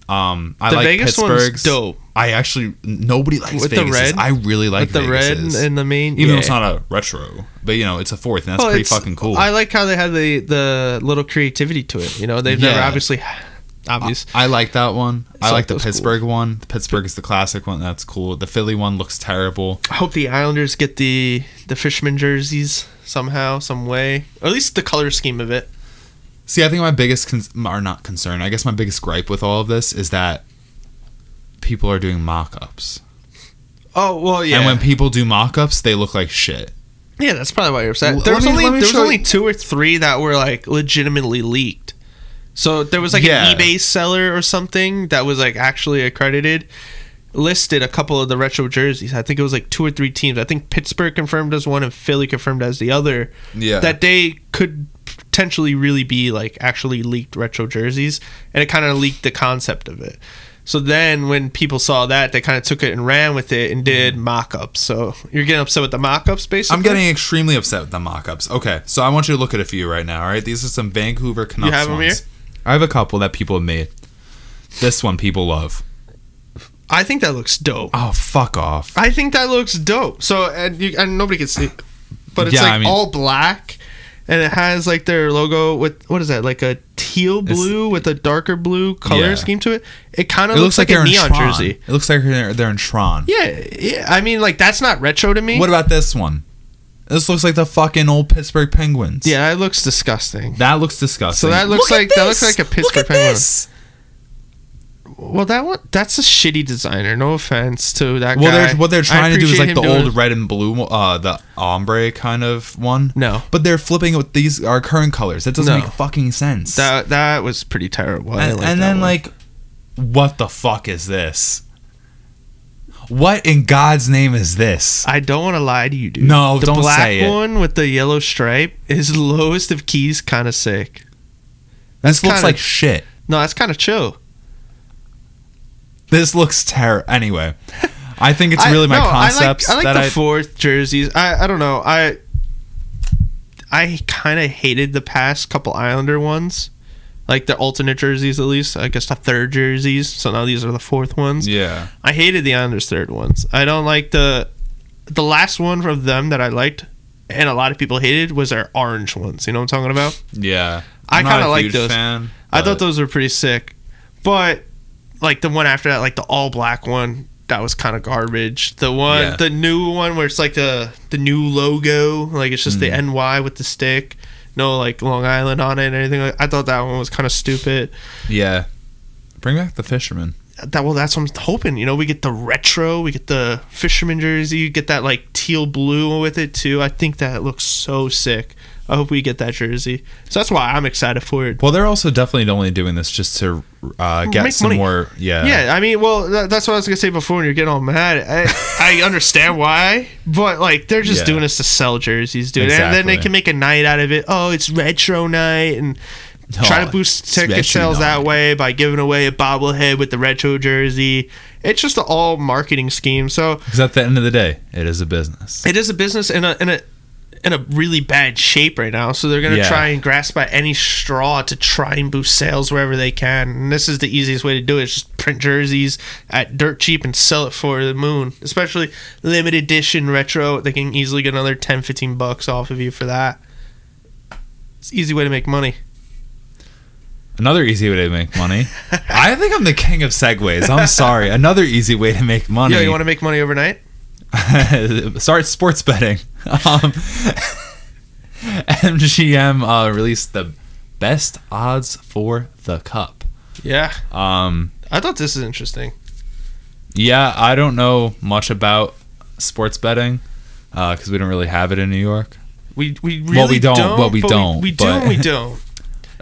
Um I the like Vegas Pittsburgh's. dope. I actually nobody likes With the red? I really like With the red Vegas's. and the main. even yeah. though it's not a retro, but you know, it's a fourth and that's Well, pretty fucking cool. I like how they had the the little creativity to it. You know, they've never Yeah. obviously obvious. I like that one. I like the those cool. Pittsburgh one. The Pittsburgh is the classic one. That's cool. The Philly one looks terrible. I hope the Islanders get the the fisherman jerseys somehow, some way, or at least the color scheme of it. See, I think my biggest con- or not concern, I guess my biggest gripe with all of this is that people are doing mock-ups. Oh well, yeah, And when people do mock-ups, they look like shit. yeah, that's probably why you're upset. There let was me- only there was only you- two or three that were like legitimately leaked. So there was like Yeah. an eBay seller or something that was like actually accredited. Listed a couple of the retro jerseys. I think it was like two or three teams. I think Pittsburgh confirmed as one and Philly confirmed as the other. Yeah. that they could potentially really be like actually leaked retro jerseys, and it kind of leaked the concept of it. So then when people saw that, they kind of took it and ran with it and did mm-hmm. mock-ups. So you're getting upset with the mock-ups, basically. I'm getting extremely upset with the mock-ups. Okay, so I want you to look at a few right now. All right, these are some Vancouver Canucks have 'em ones. here? I have a couple that people have made. This one people love. I think that looks dope. Oh, fuck off. I think that looks dope. So and you and nobody can see, but it's Yeah, like I mean- all black, and it has like their logo with what is that? Like a teal blue with a darker blue color Yeah. scheme to it. It kind of looks, like, they're a neon Tron. jersey. It looks like they're, they're in Tron. Yeah, yeah. I mean, like that's not retro to me. What about this one? This looks like the fucking old Pittsburgh Penguins. yeah, that looks disgusting. That looks disgusting. So that looks Look like- that looks like a Pittsburgh Look at Penguin. this. Well, that one that's a shitty designer. No offense to that Well, guy. they're, what they're trying to do is like the old red and blue, uh, the ombre kind of one. No. but they're flipping with these our current colors. That doesn't No. make fucking sense. That that was pretty terrible. And and then one. like, what the fuck is this? What in God's name is this? I don't want to lie to you, dude. No, the don't say it. The black one with the yellow stripe is lowest of keys, kind of sick. This looks kinda- like shit. No, that's kind of chill. This looks terrible. Anyway, I think it's I- really my no, concepts I like, I that like the I. fourth jerseys. I I don't know. I I kind of hated the past couple Islander ones, like the alternate jerseys at least. I guess the third jerseys. So now these are the fourth ones. yeah, I hated the Islanders' third ones. I don't like the the last one from them that I liked, and a lot of people hated was their orange ones. You know what I'm talking about? yeah. I I'm not kinda like those. Fan, I thought those were pretty sick, but like the one after that, like the all black one, that was kind of garbage. The one, Yeah. the new one where it's like the the new logo, like it's just the Mm. NY with the stick, no like Long Island on it and anything. Like, I thought that one was kind of stupid. Yeah. Bring back the fisherman. That well, that's what I'm hoping. You know, we get the retro, we get the fisherman jersey, you get that like teal blue with it too. I think that looks so sick. I hope we get that jersey. So that's why I'm excited for it. Well, they're also definitely only doing this just to uh, get Make some money. more. Yeah. Yeah, I mean, well, that, that's what I was gonna say before. When you're getting all mad, I, I understand why, but like they're just Yeah. doing this to sell jerseys, dude, and then they can make a night out of it. Oh, it's retro night, and try Oh, to boost ticket sales that way by giving away a bobblehead with the retro jersey. It's just an all marketing scheme. So Because at the end of the day, it is a business. it is a business in a in a in a really bad shape right now. So they're gonna Yeah. try and grasp at any straw to try and boost sales wherever they can. And this is the easiest way to do it. Is just print jerseys at dirt cheap and sell it for the moon. Especially limited edition retro. They can easily get another 10, 15 bucks off of you for that. It's an easy way to make money. Another easy way to make money. I think I'm the king of segues. I'm sorry. Another easy way to make money. Yo, you want to make money overnight? Start sports betting. Um, MGM uh, released the best odds for the cup. Yeah. Um, I thought this is interesting. yeah, I don't know much about sports betting because we don't really have it in New York. We we really Well, we don't, but we but don't, We, do and we don't.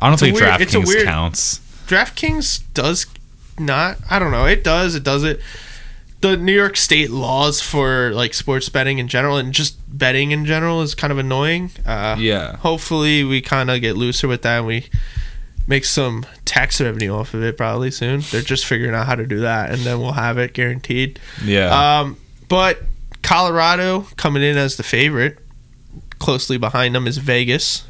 I don't It's think weird- it's a DraftKings counts. DraftKings does not. I don't know. It does. It does it. The New York State laws for like sports betting in general and just betting in general is kind of annoying. Uh, Yeah. Hopefully, we kind of get looser with that. and We make some tax revenue off of it probably soon. They're just figuring out how to do that, and then we'll have it guaranteed. Yeah. Um, but Colorado coming in as the favorite. Closely behind them is Vegas.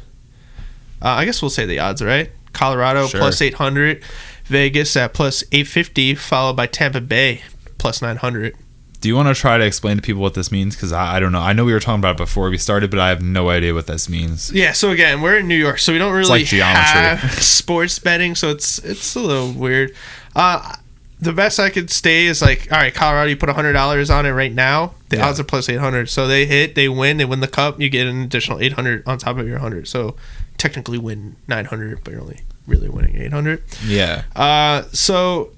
Uh, I guess we'll say the odds, right? Colorado Sure. plus 800, Vegas at plus 850, followed by Tampa Bay plus 900. Do you want to try to explain to people what this means? Because I, I don't know. I know we were talking about it before we started, but I have no idea what this means. Yeah, so again, we're in New York, so we don't really like have sports betting, so it's it's a little weird. Uh, the best I could stay is like, all right, Colorado, you put hundred dollars on it right now. The Yeah. odds are plus eight hundred, so they hit, they win, they win the cup. You get an additional eight hundred on top of your hundred, so technically win nine hundred, but you're only really winning eight hundred. Yeah. Uh, so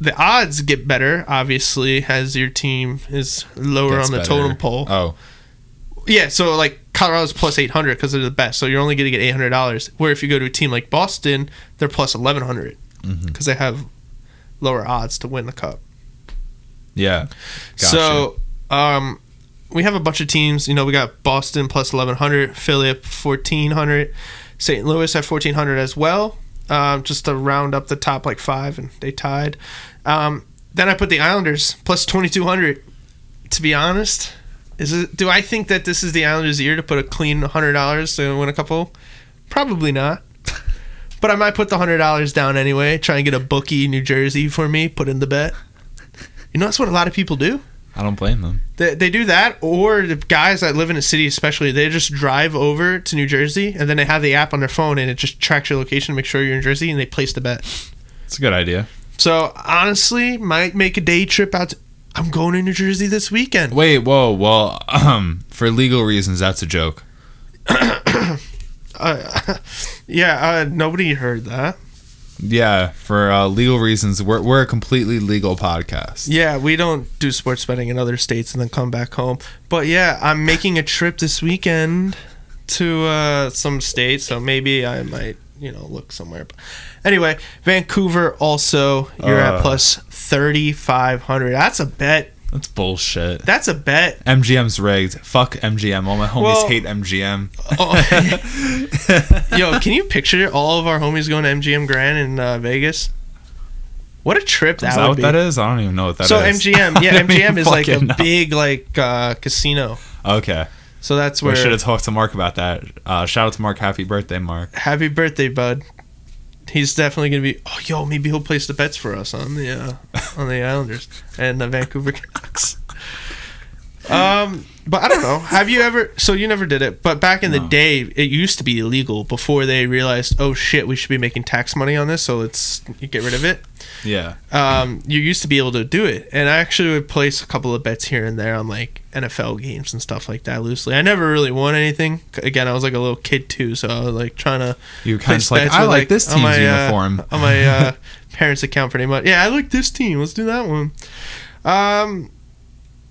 the odds get better, obviously, as your team is lower Gets on the better. totem pole. Oh, Yeah, so like Colorado's plus eight hundred because they're the best, so you're only going to get eight hundred dollars. Where if you go to a team like Boston, they're plus eleven hundred because they have lower odds to win the cup. yeah. Gotcha. So, um, we have a bunch of teams. You know, we got Boston plus eleven hundred, Philly fourteen hundred, St. Louis at 1400 as well, um, just to round up the top like five, and they tied. Um, then I put the Islanders plus 2200. To be honest, is it? Do I think that this is the Islanders' year to put a clean hundred dollars to win a couple? Probably not. But I might put the hundred dollars down anyway. Try and get a bookie New Jersey for me. Put in the bet. You know that's what a lot of people do. I don't blame them. They, they do that, or the guys that live in a city, especially, they just drive over to New Jersey and then they have the app on their phone and it just tracks your location to make sure you're in Jersey and they place the bet. It's a good idea. So honestly, might make a day trip out. To, I'm going to New Jersey this weekend. Wait, whoa, well, um, for legal reasons, that's a joke. Uh, yeah, uh, nobody heard that. Yeah, for uh, legal reasons, we're we're a completely legal podcast. Yeah, we don't do sports betting in other states and then come back home. But yeah, I'm making a trip this weekend to uh, some state, so maybe I might, you know, look somewhere. But anyway, Vancouver also you're Uh. at plus 3500. That's a bet. That's bullshit. That's a bet. MGM's rigged. Fuck MGM. All my homies Well- hate MGM. Oh. Yo, can you picture all of our homies going to MGM Grand in uh, Vegas? What a trip that Is that would what be. that is? I don't even know what that is. so MGM, yeah, I don't even MGM is like a know. big like uh, casino. Okay. So that's where We should have talked to Mark about that. Uh, shout out to Mark. Happy birthday, Mark. Happy birthday, bud. He's definitely gonna be. Oh, yo, maybe he'll place the bets for us on the uh, on the Islanders and the Vancouver Canucks. Um, but I don't know. Have you ever? So you never did it, but back in the day, it used to be illegal before they realized, oh shit, we should be making tax money on this, so let's get rid of it. Yeah. Um, you used to be able to do it, and I actually would place a couple of bets here and there on like NFL games and stuff like that loosely. I never really won anything. Again, I was like a little kid too, so I was like trying to You kind of like, I with, like this team's my, uh, uniform. on my uh, parents' account pretty much. Yeah, I like this team. Let's do that one. Um,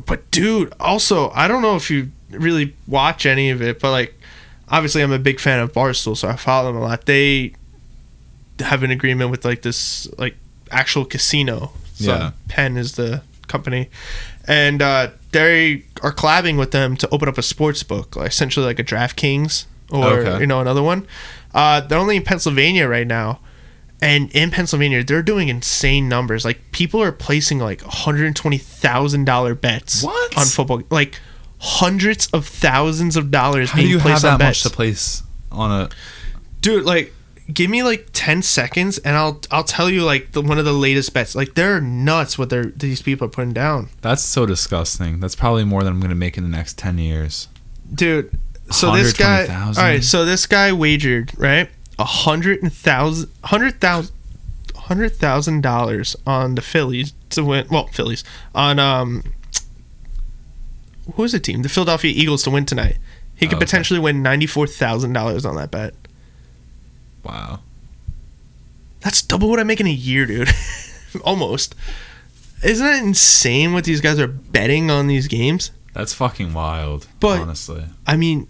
but dude, also I don't know if you really watch any of it, but like obviously I'm a big fan of Barstool, so I follow them a lot. They have an agreement with like this like actual casino. So Yeah. Penn is the company, and uh, they are collabing with them to open up a sports book, like essentially like a DraftKings or Okay. you know another one. Uh, they're only in Pennsylvania right now, and in Pennsylvania they're doing insane numbers. Like people are placing like one hundred twenty thousand dollar bets What? on football, like hundreds of thousands of dollars How do you have that much to place on a? Dude, like give me like 10 seconds and I'll I'll tell you like the, one of the latest bets. Like they're nuts what they're these people are putting down. That's so disgusting. That's probably more than I'm gonna make in the next ten years. Dude, so this guy All 120,000? right, so this guy wagered, right? A hundred and thousand hundred thousand hundred thousand dollars on the Phillies to win well, Phillies. On um who is the team? The Philadelphia Eagles to win tonight. He could Oh, okay. potentially win ninety four thousand dollars on that bet. Wow. That's double what I make in a year, dude. Almost. Isn't that insane what these guys are betting on these games? That's fucking wild. But- honestly, I mean,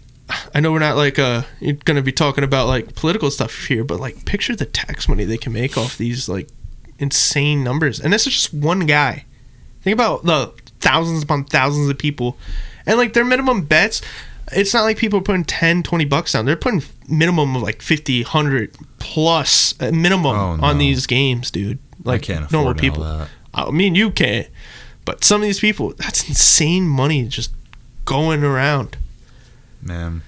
I know we're not like uh you're gonna be talking about like political stuff here, but like picture the tax money they can make off these like insane numbers. And this is just one guy. Think about the thousands upon thousands of people. And like their minimum bets, it's not like people are putting 10, 20 bucks down. They're putting minimum of like 50, 100 plus uh, minimum Oh, on these games, dude. Like I can't normal people. I mean, you can't. But some of these people, that's insane money just going around. Man,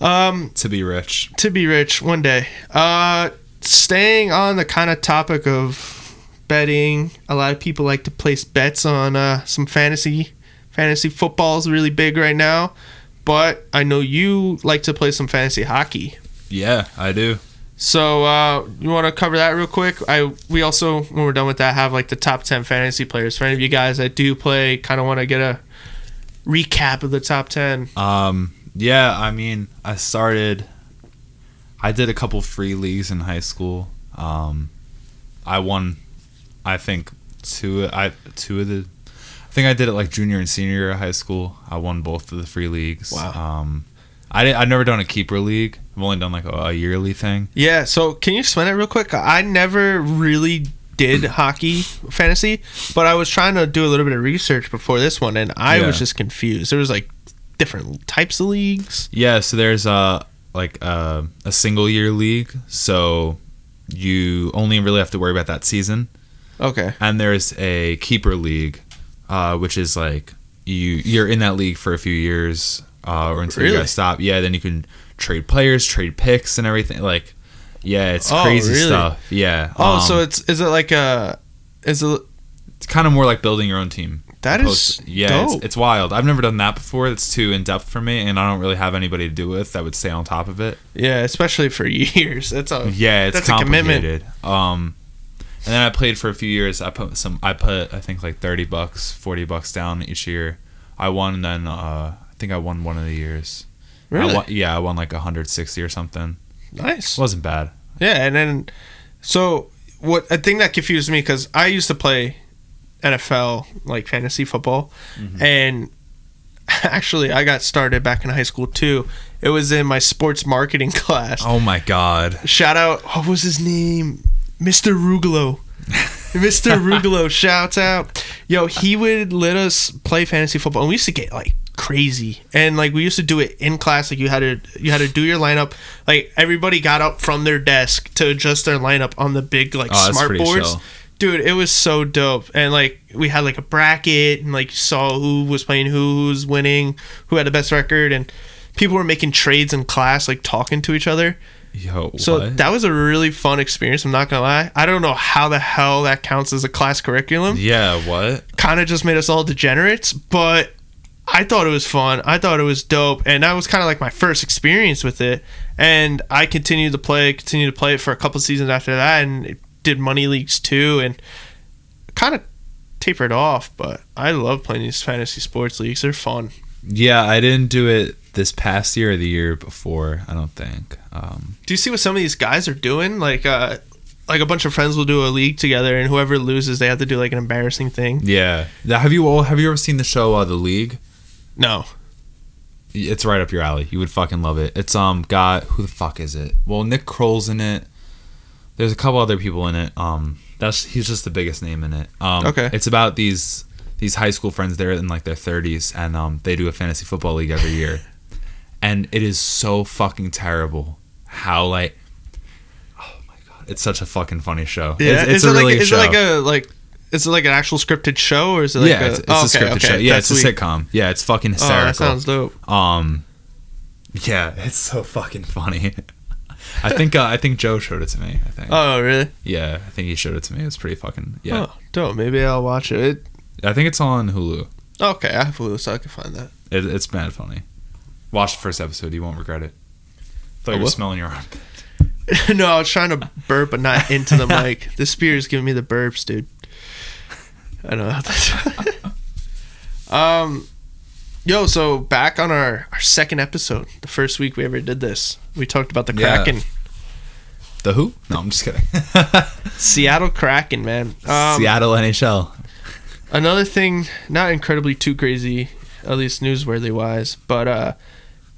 Um, to be rich. to be rich one day. Uh, staying on the kind of topic of betting, a lot of people like to place bets on uh, some fantasy. Fantasy football is really big right now, but I know you like to play some fantasy hockey. Yeah, I do. So uh, you want to cover that real quick? I we also when we're done with that have like the top ten fantasy players. For any of you guys that do play, kind of want to get a recap of the top ten. Um, yeah, I mean, I started. I did a couple free leagues in high school. Um, I won, I think two. I two of the. I think I did it like junior and senior year of high school. I won both of the free leagues. Wow. Um, I did, I've never done a keeper league. I've only done like a, a yearly thing. Yeah, so can you explain it real quick? I never really did hockey fantasy, but I was trying to do a little bit of research before this one, and I Yeah. was just confused. There was like different types of leagues. Yeah, so there's uh like uh, a single year league, so you only really have to worry about that season. Okay. And there's a keeper league, uh, which is like you you're in that league for a few years uh, or until you Really? guys stop. Yeah, then you can trade players, trade picks, and everything. Like, yeah, it's Oh, crazy really? stuff. Yeah. Oh, um, so it's is it like a is it it's kind of more like building your own team. That is yeah, dope. it's, it's wild. I've never done that before. It's too in depth for me, and I don't really have anybody to do it with that would stay on top of it. yeah, especially for years. That's a Yeah, it's That's a commitment. complicated. Um, and then I played for a few years. I put some. I put I think like thirty bucks, forty bucks down each year. I won. and Then uh, I think I won one of the years. I really won, yeah, I won like hundred sixty or something. nice. wasn't bad. Yeah, and then so what a thing that confused me because I used to play NFL like fantasy football, Mm-hmm. and actually I got started back in high school too. It was in my sports marketing class. Oh my god. Shout out, what was his name? Mr. Rugolo. Mr. Rugolo, shouts out. Yo, he would let us play fantasy football, and we used to get like crazy. And like we used to do it in class. Like you had to you had to do your lineup. Like everybody got up from their desk to adjust their lineup on the big like Oh, smart boards. chill. Dude, it was so dope. And like we had like a bracket and like you saw who was playing who, who was winning, who had the best record, and people were making trades in class, like talking to each other. Yo, So what? that was a really fun experience. I'm not gonna lie. I don't know how the hell that counts as a class curriculum. yeah, what? Kind of just made us all degenerates, but I thought it was fun. I thought it was dope, and that was kind of like my first experience with it. And I continued to play, continued to play it for a couple seasons after that, and it did money leagues too, and kind of tapered off. But I love playing these fantasy sports leagues. They're fun. Yeah, I didn't do it this past year or the year before. I don't think. Um, Do you see what some of these guys are doing? Like, uh, like a bunch of friends will do a league together, and whoever loses, they have to do like an embarrassing thing. yeah. Now, Have you all? Have you ever seen the show uh, The League? No, It's right up your alley. You would fucking love it. It's um got who the fuck is it? Well, Nick Kroll's in it. There's a couple other people in it. Um, that's he's just the biggest name in it. Um, Okay. It's about these these high school friends. They're in like their 30s, and um, they do a fantasy football league every year, and it is so fucking terrible. How like, oh my god, it's such a fucking funny show. yeah. it's, it's is a it really like is show. it like a like is it like an actual scripted show or is it like yeah, a, it's, it's oh, a okay, scripted okay, show. Yeah, it's a sweet. sitcom. Yeah, it's fucking Oh, hysterical. that sounds dope. Um, yeah, it's so fucking funny. I think uh, I think Joe showed it to me. I think. Oh, really? yeah, I think he showed it to me. It's pretty fucking yeah. Oh, dope. Maybe I'll watch it. it. I think it's on Hulu. Okay, I have Hulu, so I can find that. It, it's mad funny. Watch the first episode. You won't regret it. Thought Oh, you were what? smelling your arm. no, I was trying to burp, but not into the mic. This beer is giving me the burps, dude. I know. how that's- um, yo, so back on our our second episode, the first week we ever did this, we talked about the Yeah. Kraken, The who? No, I'm just kidding. Seattle Kraken, man. Um, Seattle NHL. Another thing, not incredibly too crazy, at least newsworthy wise, but uh,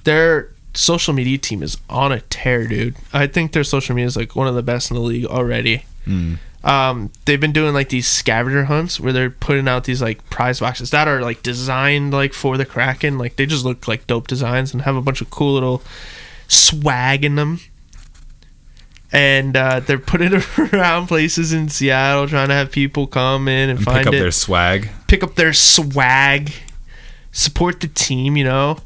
their social media team is on a tear, dude. I think their social media is like one of the best in the league already. Mm. Um, they've been doing like these scavenger hunts where they're putting out these like prize boxes that are like designed like for the Kraken. Like they just look like dope designs and have a bunch of cool little swag in them. And uh, they're putting it around places in Seattle, trying to have people come in and, And find pick up it their swag. pick up their swag, support the team, you know.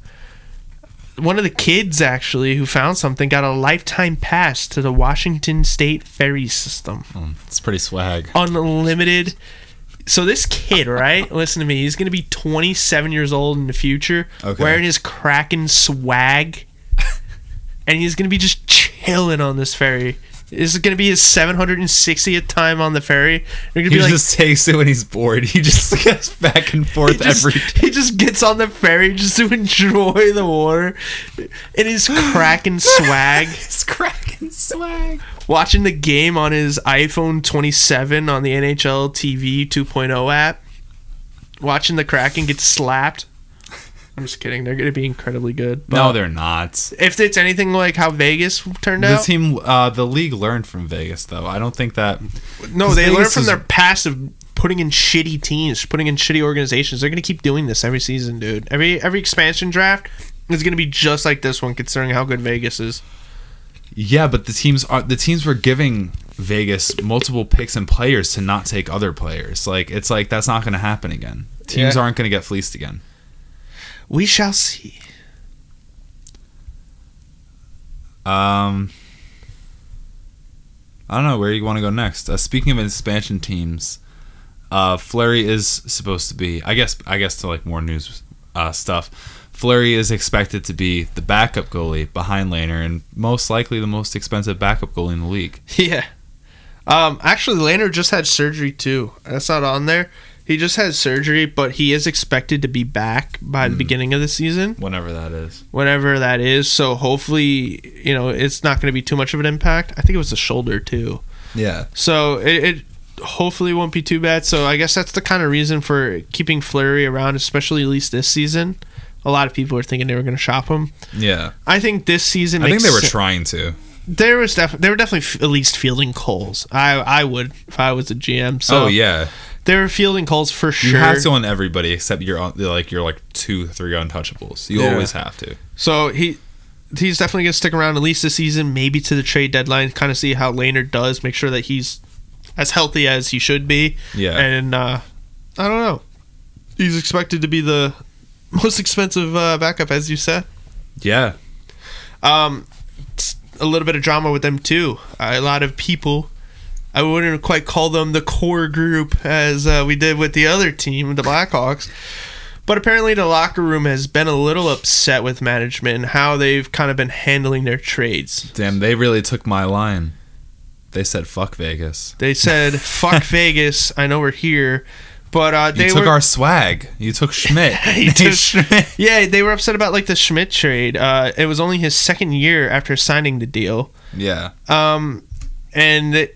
One of the kids actually who found something got a lifetime pass to the Washington State ferry system. Mm, it's pretty swag. Unlimited. So this kid, right? Listen to me. He's going to be 27 years old in the future Okay. wearing his Kraken swag and he's going to be just chilling on this ferry. This is going to be his 760th time on the ferry. To He be like just takes it when he's bored. He just goes back and forth he just, every he just gets on the ferry just to enjoy the water and his Kraken swag, It's cracking swag. watching the game on his iPhone 27 on the NHL TV 2.0 app, watching the Kraken get slapped. I'm just kidding. They're going to be incredibly good. No, they're not. if it's anything like how Vegas turned The out, team, uh, the league learned from Vegas, though. I don't think that. no, 'cause they learn Vegas from is- their past of putting in shitty teams, putting in shitty organizations. They're going to keep doing this every season, dude. Every every expansion draft, is going to be just like this one, considering how good Vegas is. Yeah, but the teams are the teams were giving Vegas multiple picks and players to not take other players. Like it's like that's not going to happen again. Teams Yeah. aren't going to get fleeced again. We shall see. Um, I don't know where you want to go next. Uh, speaking of expansion teams, uh, Fleury is supposed to be. I guess. I guess to like more news uh, stuff. Fleury is expected to be the backup goalie behind Lehner and most likely the most expensive backup goalie in the league. Yeah. Um, actually, Lehner just had surgery too. That's not on there. He just had surgery, but he is expected to be back by the hmm. beginning of the season, Whenever that is. whenever that is. So hopefully, you know, it's not going to be too much of an impact. I think it was the shoulder too. Yeah. So it, it hopefully won't be too bad. So I guess that's the kind of reason for keeping Fleury around, especially at least this season. A lot of people were thinking they were going to shop him. Yeah. I think this season. I think they were sen- trying to. There was def- they were definitely f- at least fielding calls. I I would if I was a GM. So oh yeah. they were fielding calls for sure. You have to on everybody except your on- like your like two three untouchables. You Yeah. always have to. So he he's definitely gonna stick around at least this season, maybe to the trade deadline, kind of see how Lehner does, make sure that he's as healthy as he should be. Yeah. And uh, I don't know. He's expected to be the most expensive uh, backup, as you said. yeah. Um, a little bit of drama with them too. Uh, a lot of people. I wouldn't quite call them the core group as uh, we did with the other team, the Blackhawks. But apparently, the locker room has been a little upset with management and how they've kind of been handling their trades. Damn, they really took my line. They said fuck Vegas. They said, "Fuck Vegas, I know we're here," but uh, You they took were our swag. You took Schmidt. Took- yeah, they were upset about like the Schmidt trade. Uh, it was only his second year after signing the deal. yeah. Um, and the,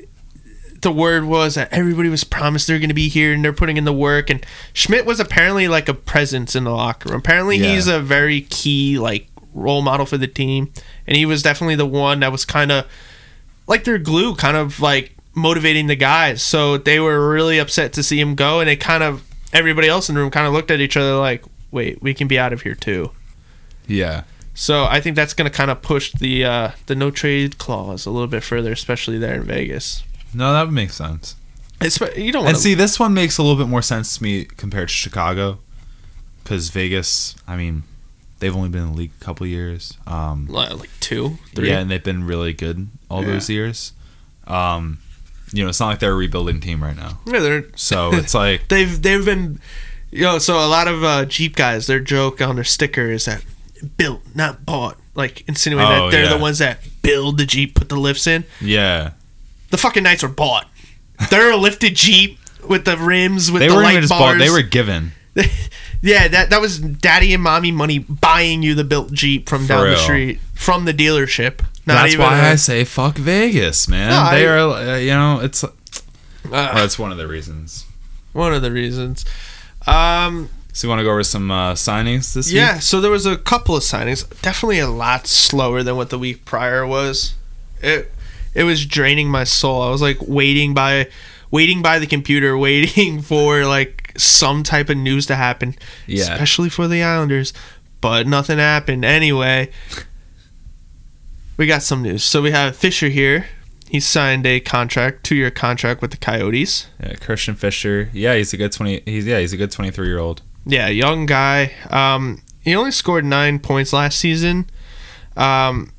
the word was that everybody was promised they're going to be here and they're putting in the work. And Schmidt was apparently like a presence in the locker room. Apparently, Yeah. he's a very key like role model for the team, and he was definitely the one that was kind of like their glue, kind of like motivating the guys. So they were really upset to see him go, and they kind of everybody else in the room kind of looked at each other like, "Wait, we can be out of here too." Yeah. So I think that's going to kind of push the uh, the no trade clause a little bit further, especially there in Vegas. No, that would make sense. It's, you don't And see, this one makes a little bit more sense to me compared to Chicago, because Vegas. I mean, they've only been in the league a couple years. Um, like two, three. yeah, and they've been really good all Yeah. those years. Um, you know, it's not like they're a rebuilding team right now. Yeah, they're So it's like, they've they've been, you know. So a lot of uh, Jeep guys, their joke on their sticker is that built, not bought. Like insinuating Oh, that they're yeah. the ones that build the Jeep, put the lifts in. yeah, The fucking Knights were bought. They're a lifted Jeep with the rims with they the weren't light even just bars. bought; they were given. yeah, that that was daddy and mommy money buying you the built Jeep from For down the real. street from the dealership. Not That's even why a- I say fuck Vegas, man. No, they I- are, uh, you know, it's. uh, That's one of the reasons. one of the reasons. Um, So you want to go over some uh, signings this week? yeah, so there was a couple of signings. Definitely a lot slower than what the week prior was. It it was draining my soul. I was like waiting by waiting by the computer, waiting for like some type of news to happen. Yeah. Especially for the Islanders. But nothing happened. Anyway. We got some news. So we have Fischer here. He signed a contract, two year contract with the Coyotes. Yeah, Christian Fischer. Yeah, he's a good twenty. He's yeah, he's a good twenty-three year old. Yeah, young guy. Um, he only scored nine points last season. Um,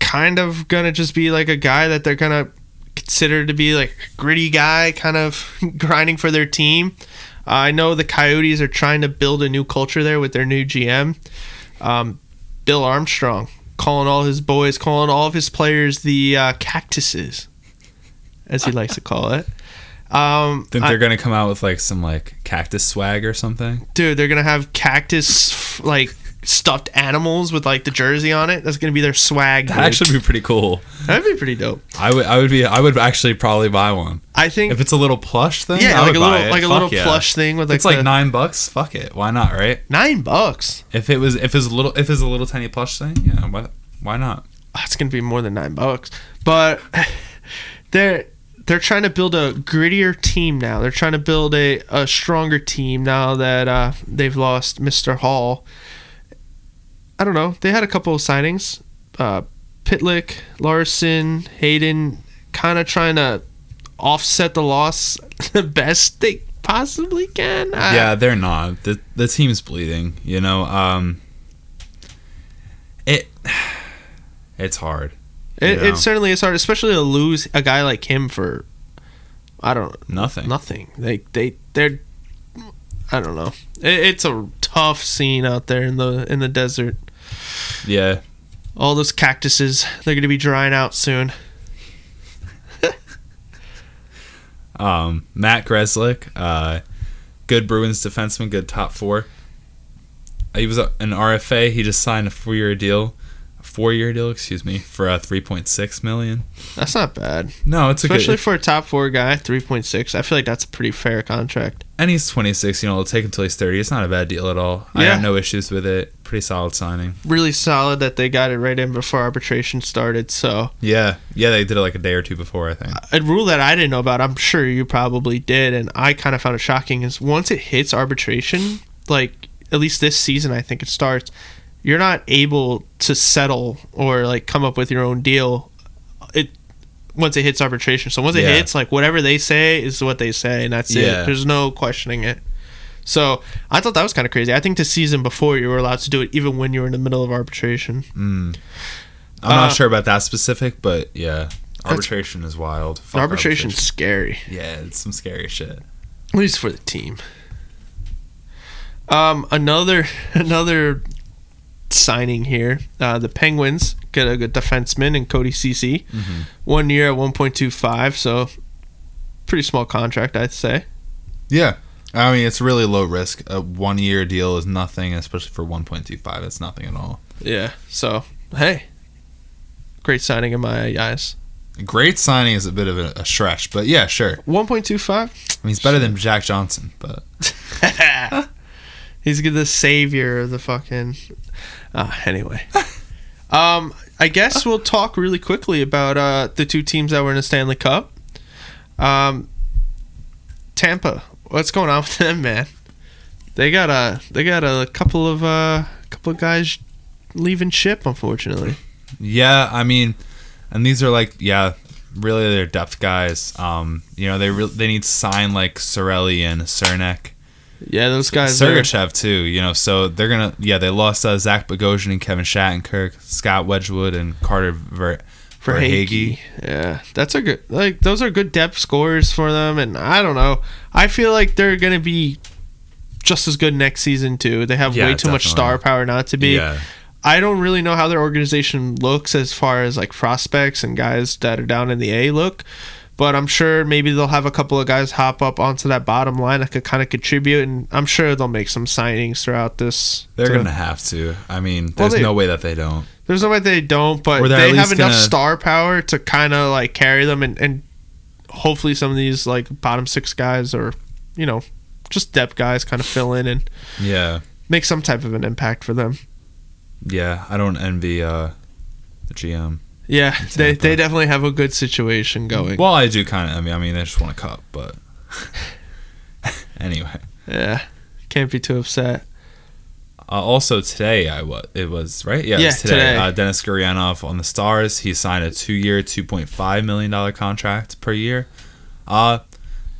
kind of gonna just be like a guy that they're gonna consider to be like a gritty guy, kind of grinding for their team. Uh, I know the Coyotes are trying to build a new culture there with their new GM, um, Bill Armstrong, calling all his boys, calling all of his players the uh, cactuses, as he likes to call it. Um, Think they're gonna come out with like some like cactus swag or something? dude, they're gonna have cactus like stuffed animals with like the jersey on it. That's gonna be their swag. That actually be pretty cool. that'd be pretty dope. I would I would be I would actually probably buy one I think. if it's a little plush thing. yeah, I like a little it. like a Fuck little yeah. plush thing with like it's like the- nine bucks. Fuck it. Why not? Right? nine bucks. If it was if it's a little if it's a little tiny plush thing, yeah. Why why not? It's gonna be more than nine bucks. But they're they're trying to build a grittier team now. They're trying to build a, a stronger team now that uh, they've lost Mr. Hall. I don't know. They had a couple of signings. Uh, Pitlick, Larsson, Hayden, kind of trying to offset the loss the best they possibly can. I- yeah, they're not. The the team's bleeding. You know, um, it it's hard. It, know? it certainly is hard, especially to lose a guy like him for I don't nothing. nothing. They they they're I don't know. It, it's a tough scene out there in the in the desert. Yeah, All those cactuses, they're gonna be drying out soon. um, Matt Grzelcyk, uh, good Bruins defenseman, good top four. He was an RFA. He just signed a four-year deal, a four-year deal, excuse me, for a three point six million. That's not bad, No, it's a especially good. for a top four guy. Three point six. I feel like that's a pretty fair contract. And he's twenty six. You know, it'll take until he's thirty. It's not a bad deal at all. I have no issues with it. Pretty solid signing. Really solid that they got it right in before arbitration started. So Yeah, yeah, they did it like a day or two before, I think. a rule that I didn't know about, I'm sure you probably did, and I kind of found it shocking is once it hits arbitration, like at least this season, I think it starts, you're not able to settle or like come up with your own deal. It once it hits arbitration. So once it Yeah. hits, like whatever they say is what they say, and that's Yeah. it. There's no questioning it. So I thought that was kind of crazy. I think the season before you were allowed to do it even when you were in the middle of arbitration. Mm. I'm Uh, not sure about that specific, but yeah, arbitration is wild. Fuck Arbitration's scary. Yeah, it's some scary shit. at least for the team. Um, another another signing here. Uh, the Penguins get a good defenseman in Cody Ceci. Mm-hmm. One year at one point two five, so pretty small contract, I'd say. Yeah, I mean it's really low risk. A one year deal is nothing, especially for 1.25. It's nothing at all. Yeah. So hey, great signing in my eyes. Great signing is a bit of a, a stretch, but yeah, sure. One point two five. I mean, he's better than Jack Johnson, but He's the savior of the fucking. Uh, anyway, um, I guess we'll talk really quickly about uh, the two teams that were in the Stanley Cup. Um, Tampa, what's going on with them, man? They got a they got a couple of uh couple of guys leaving ship, unfortunately. yeah, I mean, and these are like yeah, really they're depth guys. Um, you know they re- they need to sign like Cirelli and Cernak. Yeah, those guys. Sergachev too, you know, so they're gonna yeah they lost uh, Zach Bogosian and Kevin Shattenkirk, Scott Wedgewood and Carter Ver- Verhaeghe. Yeah, that's a good like those are good depth scores for them, and I don't know. I feel like they're gonna be just as good next season too. They have Yeah, way too much star power not to be. Yeah, I don't really know how their organization looks as far as like prospects and guys that are down in the A look. But I'm sure maybe they'll have a couple of guys hop up onto that bottom line that could kind of contribute, and I'm sure they'll make some signings throughout this. they're to- gonna have to. I mean, Well, there's they- no way that they don't. There's no way they don't, but they have enough gonna- star power to kind of like carry them, and, and hopefully some of these like bottom six guys or you know just depth guys kind of fill in and Yeah, make some type of an impact for them. yeah. I don't envy uh, the GM. Yeah, they, Tampa. they definitely have a good situation going. Well, I do kind of. I mean, I mean, they just want a cup, but anyway. Yeah, can't be too upset. Uh, also today, I was it was right. Yeah, Yeah, was today. today. Uh, Denis Gurianov on the Stars. He signed a two-year, two point five million dollar contract per year. Uh,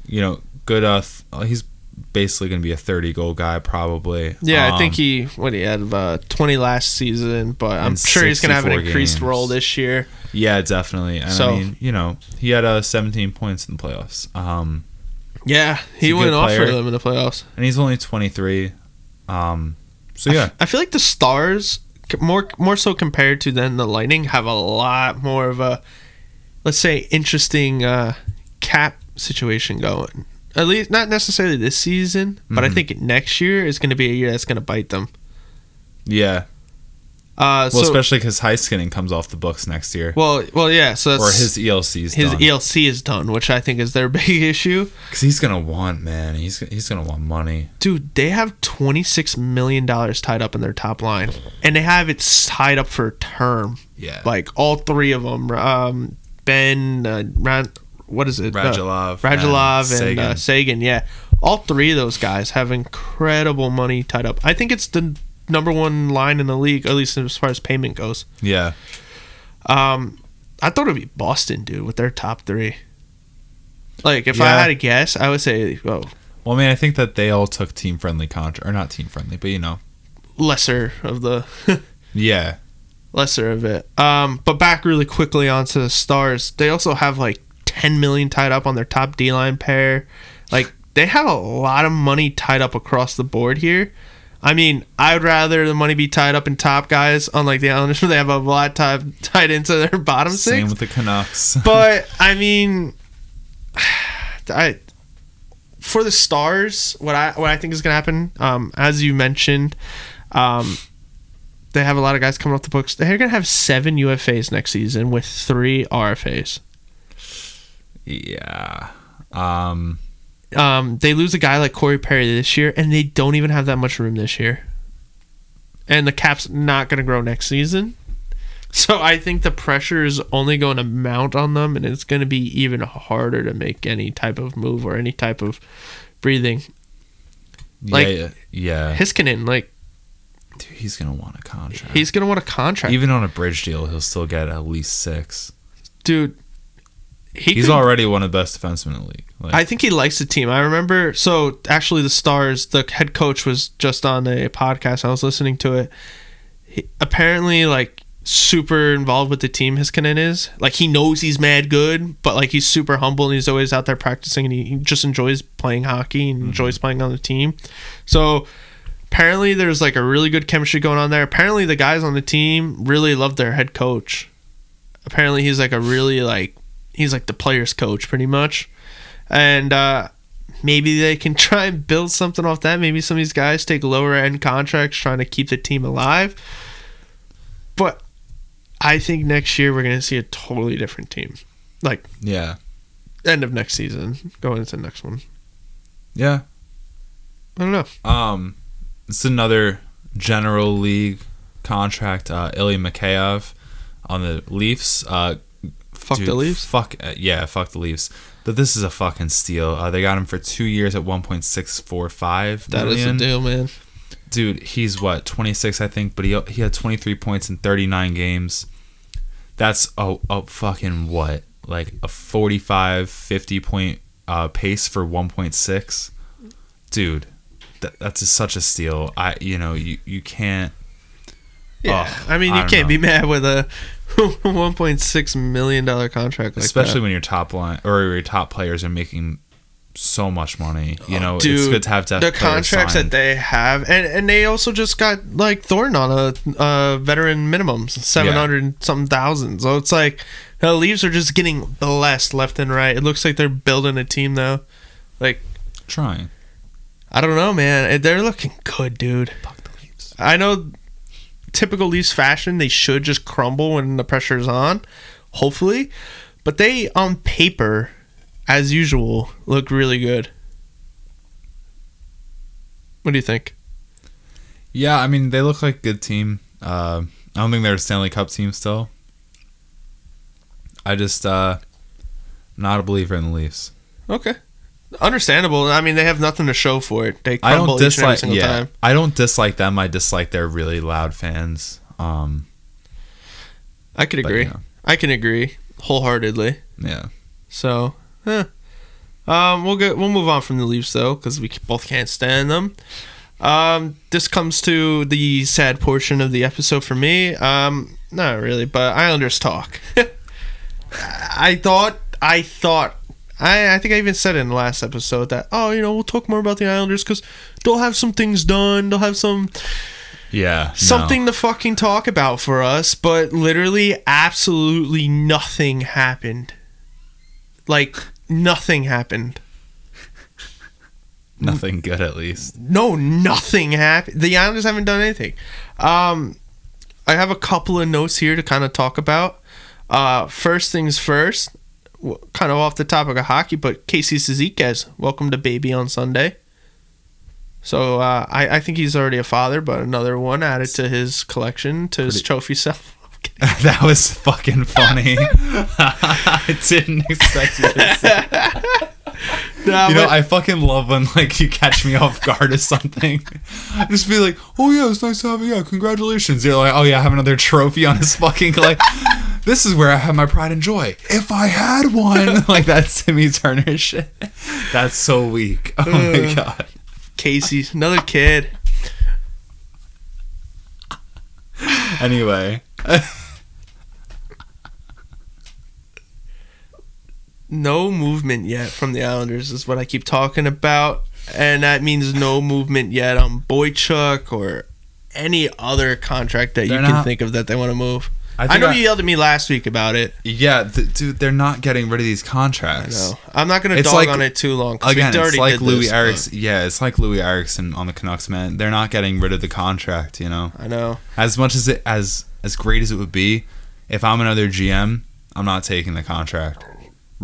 you know, good. Uh, uh, he's basically going to be a thirty goal guy probably. Yeah, I Um, think he what he had uh, 20 last season, but I'm sure he's gonna have an increased games. role this year. Yeah, definitely. And So- I mean, you know, he had uh, seventeen points in the playoffs. Um, Yeah, he went off for them in the playoffs. and he's only twenty three. Um, so yeah, f- I feel like the Stars, more more so compared to than the Lightning, have a lot more of a, let's say, interesting uh, cap situation going. At least not necessarily this season, but I Mhm. think next year is going to be a year that's going to bite them. yeah. Uh, Well, so, especially because Heiskanen comes off the books next year, well, well, yeah. So or his ELC's his done. ELC is done, which I think is their big issue. Because he's gonna want man. He's he's gonna want money. Dude, they have twenty six million dollars tied up in their top line, and they have it tied up for a term. Yeah. Like all three of them, um, Ben, uh, Ran, what is it? Uh, Radulov, Radulov, and, Seguin. Uh, Seguin. Yeah, all three of those guys have incredible money tied up. I think it's the number one line in the league, at least as far as payment goes. Yeah. Um, I thought it'd be Boston, dude, with their top three. Like, if I had to guess, I would say, oh, Well, I mean, I think that they all took team friendly contract, or not team friendly, but you know. lesser of the Yeah. lesser of it. Um, but back really quickly onto the Stars. They also have like 10 million tied up on their top D line pair. Like they have a lot of money tied up across the board here. I mean, I'd rather the money be tied up in top guys, unlike the Islanders, where they have a lot tied tied into their bottom Same six. with the Canucks. But I mean, I for the Stars, what I what I think is gonna happen, um, as you mentioned, um, they have a lot of guys coming off the books. They're gonna have seven UFAs next season with three RFAs. Yeah. Um. Um, they lose a guy like Corey Perry this year, and they don't even have that much room this year. And the cap's not gonna grow next season. So I think the pressure is only going to mount on them, and it's going to be even harder to make any type of move or any type of breathing. Like- yeah. Yeah. Heiskanen, like Dude, he's gonna want a contract. he's going to want a contract, Even on a bridge deal, he'll still get at least six. dude. He He's could- already one of the best defensemen in the league. Like, I think he likes the team. I remember. So actually, the Stars, the head coach was just on a podcast. I was listening to it. He, apparently, like super involved with the team. Heiskanen is like he knows he's mad good, but like he's super humble and he's always out there practicing and he, he just enjoys playing hockey and mm-hmm. enjoys playing on the team. So apparently, there's like a really good chemistry going on there. Apparently, the guys on the team really love their head coach. Apparently, he's like a really like he's like the players coach pretty much and uh, maybe they can try and build something off that. Maybe some of these guys take lower end contracts trying to keep the team alive. But I think next year we're going to see a totally different team. Like yeah. end of next season, going into the next one. Yeah. I don't know. Um, it's another general league contract. Uh, Ilya Mikheyev on the Leafs. Uh, Fuck dude, the Leafs. Fuck uh, yeah, fuck the Leafs. But this is a fucking steal. Uh, they got him for two years at one point six four five That is the deal, man. Dude, he's what twenty six, I think, but he he had twenty three points in thirty nine games. That's a, a fucking what like a 45, 50 point uh, pace for one point six. Dude, that, that's a, such a steal. I you know you you can't. Yeah, Oh, I mean I you can't know. be mad with a 1.6 million dollar contract like especially that. when your top line or your top players are making so much money. You know, it's Dude, good to have depth the contracts that they have, and and they also just got like Thornton on a, veteran minimums, seven hundred something thousand. So it's like the Leafs are just getting blessed left and right. It looks like they're building a team though. Like trying. I don't know, man. They're looking good, dude. Fuck the Leafs. I know, typical Leafs fashion, they should just crumble when the pressure's on, hopefully. But they, on paper, as usual, look really good. What do you think? Yeah, I mean they look like a good team. Uh, I don't think they're a Stanley Cup team still. I just uh, not a believer in the Leafs. Okay. Understandable. I mean, they have nothing to show for it. They I crumble don't each and every dislike. single Yeah, time. I don't dislike them. I dislike their really loud fans. Um, I could agree. know, I can agree wholeheartedly. yeah. So, eh. um, we'll get we'll move on from the Leafs though, because we both can't stand them. Um, this comes to the sad portion of the episode for me. Um, not really, but Islanders talk. I thought, I thought, I, I think I even said in the last episode that oh, you know, we'll talk more about the Islanders because they'll have some things done. They'll have some Yeah. no. something to fucking talk about for us, but literally absolutely nothing happened. Like nothing happened. Nothing good at least. No, nothing happened. The Islanders haven't done anything. Um, I have a couple of notes here to kind of talk about. Uh, first things first, kind of off the topic of hockey, but Casey Cizikas, welcome to Baby on Sunday. So uh, I, I think he's already a father, but another one added to his collection, to his Pretty- trophy shelf. that was fucking funny. I didn't expect you to say. Nah, you know, I fucking love when like you catch me off guard or something. I just be like, "Oh yeah, it's nice to have you. Yeah, congratulations." You're like, "Oh yeah, I have another trophy on his fucking like." this is where I have my pride and joy. If I had one, like that's Timmy Turner shit. That's so weak. Oh my Uh. god. Casey, another kid. Anyway, No movement yet from the Islanders is what I keep talking about, and that means no movement yet on Boychuk or any other contract that you They're can not- think of that they want to move. I I, know I- you yelled at me last week about it. yeah, th- dude, they're not getting rid of these I contracts. know. I'm not gonna It's dog like- on it too long. Again, it's like Loui Eriksson. Yeah, it's like Loui Eriksson on the Canucks, man. They're not getting rid of the contract. You know, I know. as much as it as as great as it would be, if I'm another GM, I'm not taking the contract,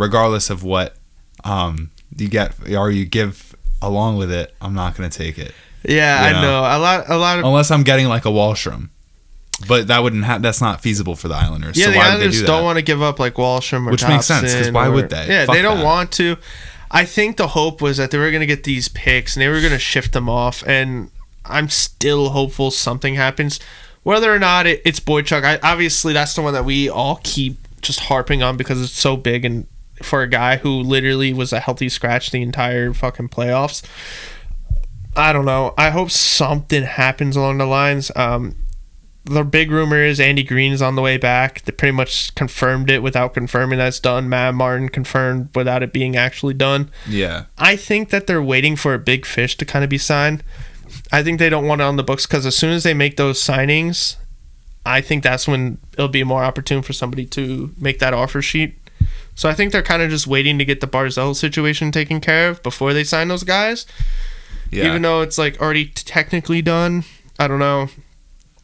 regardless of what um you get or you give along with it. I'm not gonna take it Yeah, You I know. know. A lot, a lot of unless I'm getting like a Wahlstrom. But that wouldn't have. That's not feasible for the Islanders. yeah. so the why would they Islanders do don't want to give up like Wahlstrom or Which makes sense, 'cause Dobson why or- would they? Yeah, Fuck they don't that. want to. I think the hope was that they were going to get these picks and they were going to shift them off, and I'm still hopeful something happens. Whether or not it, it's Boychuk, I, obviously that's the one that we all keep just harping on because it's so big and for a guy who literally was a healthy scratch the entire fucking playoffs. I don't know. I hope something happens along the lines. Um, the big rumor is Andy Greene is on the way back. They pretty much confirmed it without confirming that's done. Matt Martin confirmed without it being actually done. Yeah, I think that they're waiting for a big fish to kind of be signed. I think they don't want it on the books because as soon as they make those signings, I think that's when it'll be more opportune for somebody to make that offer sheet. So I think they're kind of just waiting to get the Barzal situation taken care of before they sign those guys yeah. even though it's like already technically done. I don't know.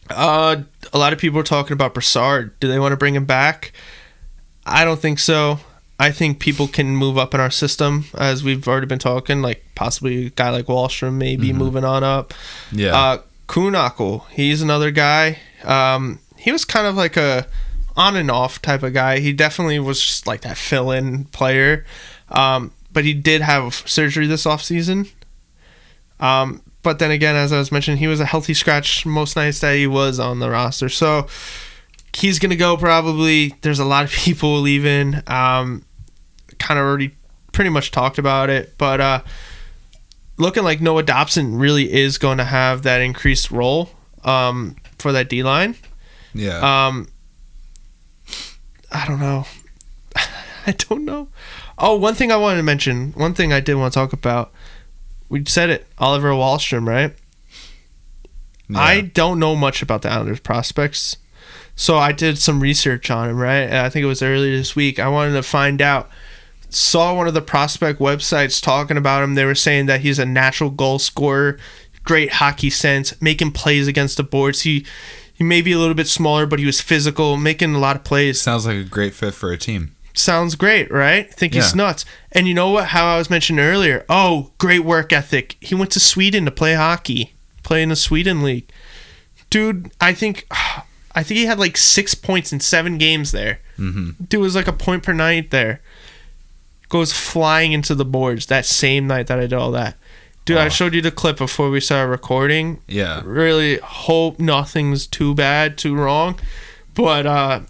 Uh, a lot of people are talking about Brassard. Do they want to bring him back? I don't think so. I think people can move up in our system, as we've already been talking. Like possibly a guy like Wahlstrom, maybe moving on up. yeah. Uh, Kuhnhackl, he's another guy. Um, he was kind of like a on and off type of guy. He definitely was just like that fill in player. Um, but he did have surgery this offseason. Um, but then again, as I was mentioning, he was a healthy scratch most nights that he was on the roster. So he's going to go probably. There's a lot of people leaving. Um, kind of already pretty much talked about it. But uh, looking like Noah Dobson really is going to have that increased role um, for that D line. yeah. Um, I don't know. I don't know. Oh, one thing I wanted to mention. One thing I did want to talk about. We said it. Oliver Wahlstrom, right? yeah. I don't know much about the Islanders prospects. So I did some research on him, right? And I think it was earlier this week. I wanted to find out. Saw one of the prospect websites talking about him. They were saying that he's a natural goal scorer, great hockey sense, making plays against the boards. He he may be a little bit smaller, but he was physical, making a lot of plays. sounds like a great fit for a team. Sounds great, right? Think he's Yeah. nuts. And you know what? How I was mentioning earlier. Oh, great work ethic. He went to Sweden to play hockey, play in the Sweden league. Dude, I think, I think he had like six points in seven games there. Mm-hmm. Dude was like a point per night there. Goes flying into the boards that same night that I did all that. Dude, I showed you the clip before we started recording Yeah. really hope nothing's too bad, too wrong. But uh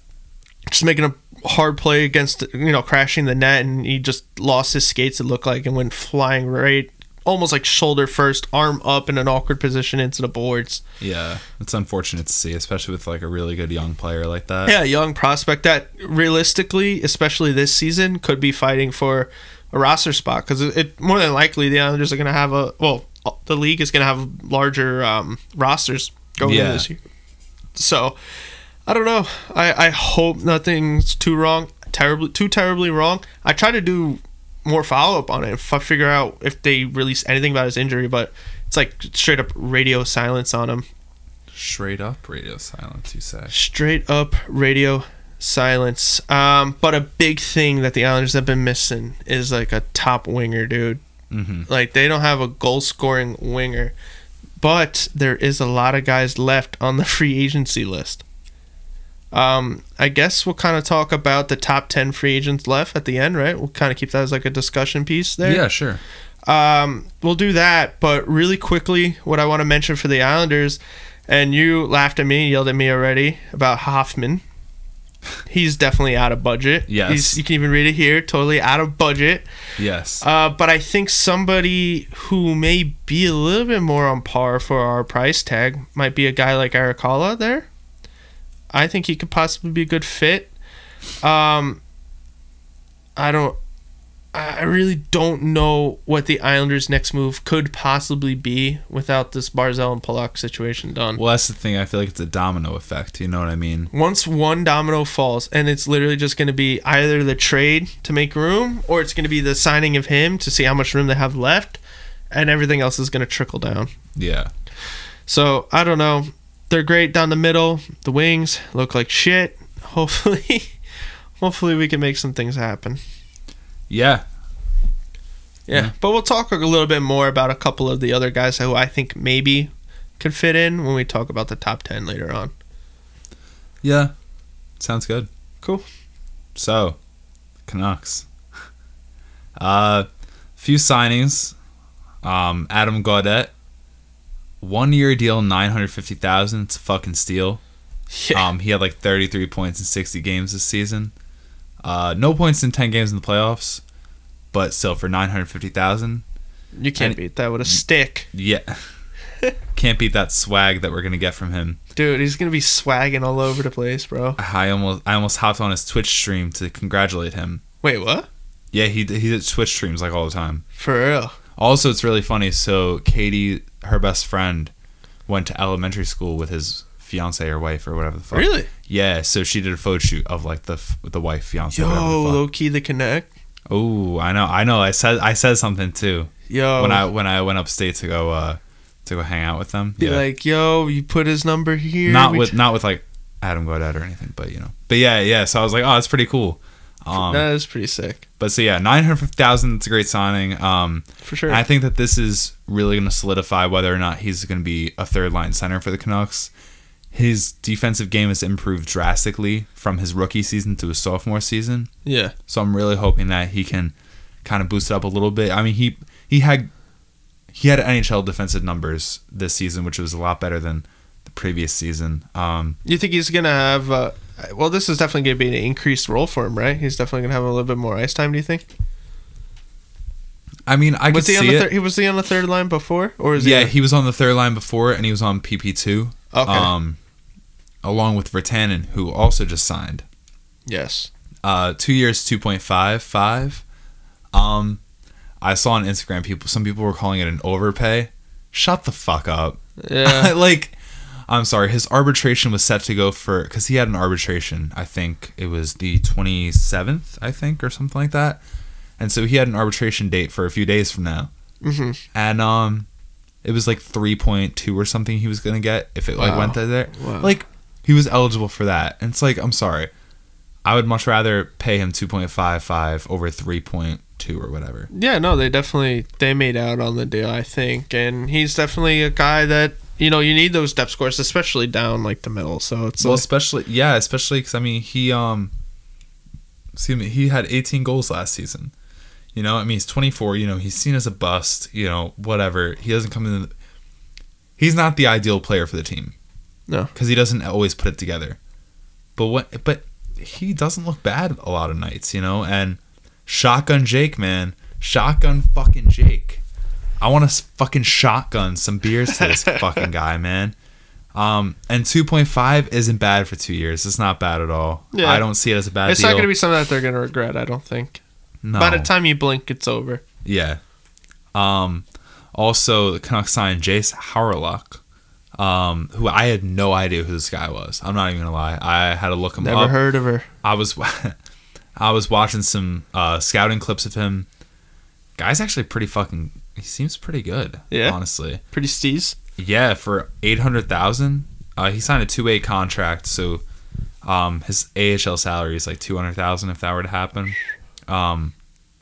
just making a hard play against you know, crashing the net and he just lost his skates it looked like and went flying right almost like shoulder first, arm up in an awkward position into the boards. Yeah. It's unfortunate to see, especially with like a really good young player like that. Yeah, young prospect that realistically, especially this season, could be fighting for a roster spot because it, it more than likely the Islanders are going to have a well, the league is going to have larger um, rosters going Yeah. into this year. So I don't know. I, I hope nothing's too wrong, terribly too terribly wrong. I try to do more follow up on it if I figure out if they release anything about his injury, but it's like straight up radio silence on him. Straight up radio silence, you say. Straight up radio silence. Um, but a big thing that the Islanders have been missing is like a top winger, dude. Mm-hmm. Like they don't have a goal scoring winger, but there is a lot of guys left on the free agency list. Um, I guess we'll kind of talk about the top 10 free agents left at the end, right? We'll kind of keep that as like a discussion piece there. Yeah, sure. Um, we'll do that, but really quickly, what I want to mention for the Islanders, and you laughed at me, yelled at me already about Hoffman. He's definitely out of budget. Yes. He's, you can even read it here. Totally out of budget. Yes. Uh, but I think somebody who may be a little bit more on par for our price tag might be a guy like Erik Haula there. I think he could possibly be a good fit. Um, I don't. I really don't know what the Islanders' next move could possibly be without this Barzal and Pulock situation done. well, that's the thing. I feel like it's a domino effect. You know what I mean? Once one domino falls, and it's literally just going to be either the trade to make room, or it's going to be the signing of him to see how much room they have left, and everything else is going to trickle down. Yeah. So I don't know. They're great down the middle. The wings look like shit. Hopefully, hopefully we can make some things happen. Yeah. Yeah. Yeah. But we'll talk a little bit more about a couple of the other guys who I think maybe could fit in when we talk about the top 10 later on. Yeah. Sounds good. Cool. So, Canucks. Uh, few signings. Um, Adam Gaudette, one year deal, nine hundred fifty thousand. It's a fucking steal. Yeah. Um, he had like thirty three points in sixty games this season. Uh, no points in ten games in the playoffs, but still for nine hundred fifty thousand. you can't and- beat that with a stick. Yeah. Can't beat that swag that we're gonna get from him. Dude, he's going to be swagging all over the place, bro. I almost I almost hopped on his Twitch stream to congratulate him. Wait, what? Yeah, he he did Twitch streams like all the time. For real? Also, it's really funny. So Katie, her best friend, went to elementary school with his fiance or wife or whatever the fuck. Really? Yeah. So she did a photo shoot of like the the wife fiance. Yo, low key the connect. Oh, I know, I know. I said I said something too Yo. when I when I went upstate to go uh to go hang out with them. be like, yo, you put his number here. not we with t- not with like Adam Gaudette or anything, but you know. But yeah, yeah. So I was like, oh, that's pretty cool. Um, that is pretty sick. but so yeah, nine hundred fifty thousand. It's a great signing. Um, For sure. I think that this is really going to solidify whether or not he's going to be a third line center for the Canucks. His defensive game has improved drastically from his rookie season to his sophomore season. yeah. So I'm really hoping that he can kind of boost it up a little bit. I mean, he he had he had NHL defensive numbers this season, which was a lot better than the previous season. Um, You think he's gonna have? Uh, well, this is definitely gonna be an increased role for him, right? He's definitely gonna have a little bit more ice time. Do you think? I mean, I could was he see on the it. he was he on the third line before, or is yeah, he? he was on the third line before, and he was on PP two. Okay. Um, along with Virtanen, who also just signed. yes. uh, two years, two point five five. Um, I saw on Instagram people, some people were calling it an overpay. Shut the fuck up. Yeah. like, I'm sorry. His arbitration was set to go for because he had an arbitration. I think it was the 27th, I think, or something like that. And so he had an arbitration date for a few days from now, hmm and um, it was like 3.2 or something he was gonna get if it like Wow. went there. Wow. Like he was eligible for that, and it's like I'm sorry. I would much rather pay him 2.55 over 3.2 or whatever. Yeah. No, they definitely they made out on the deal, I think, and he's definitely a guy that you know you need those depth scores, especially down like the middle. So it's Well, like, especially yeah, especially because I mean he um, excuse me, he had 18 goals last season. You know, I mean he's 24. You know, he's seen as a bust. You know, whatever. He doesn't come in. The, he's not the ideal player for the team. No. because he doesn't always put it together. But what? But he doesn't look bad a lot of nights, you know. And shotgun Jake, man, shotgun fucking Jake. I want to fucking shotgun some beers to this fucking guy, man. Um, and 2.5 isn't bad for two years. It's not bad at all. Yeah. I don't see it as a bad it's deal. not gonna be something that they're gonna regret. I don't think. no. By the time you blink, it's over. Yeah. Um, also, the Canucks signed Jayce Hawryluk, um, who I had no idea who this guy was. I'm not even gonna lie. I had to look him Never up. Never heard of her. I was I was watching some uh, scouting clips of him. Guy's actually pretty fucking. He seems pretty good. Yeah? honestly. Pretty steez. Yeah, for eight hundred thousand, uh, he signed a two way contract. So, um, his AHL salary is like two hundred thousand if that were to happen. Um,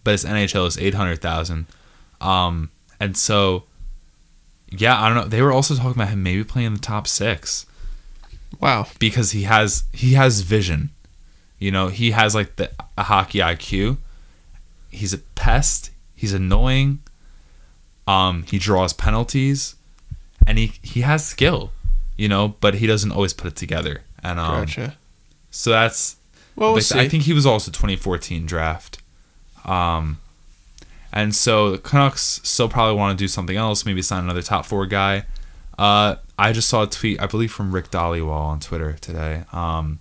but his NHL is eight hundred thousand. Um, and so, yeah, I don't know. They were also talking about him maybe playing in the top six. Wow. because he has he has vision. You know, he has like the a hockey IQ. He's a pest. He's annoying. Um, he draws penalties, and he he has skill. You know, but he doesn't always put it together. And um, Gotcha. so that's Well, we'll. I think he was also 2014 draft. Um, and so the Canucks still probably want to do something else, maybe sign another top four guy. Uh, I just saw a tweet, I believe, from Rick Dhaliwal on Twitter today. Um,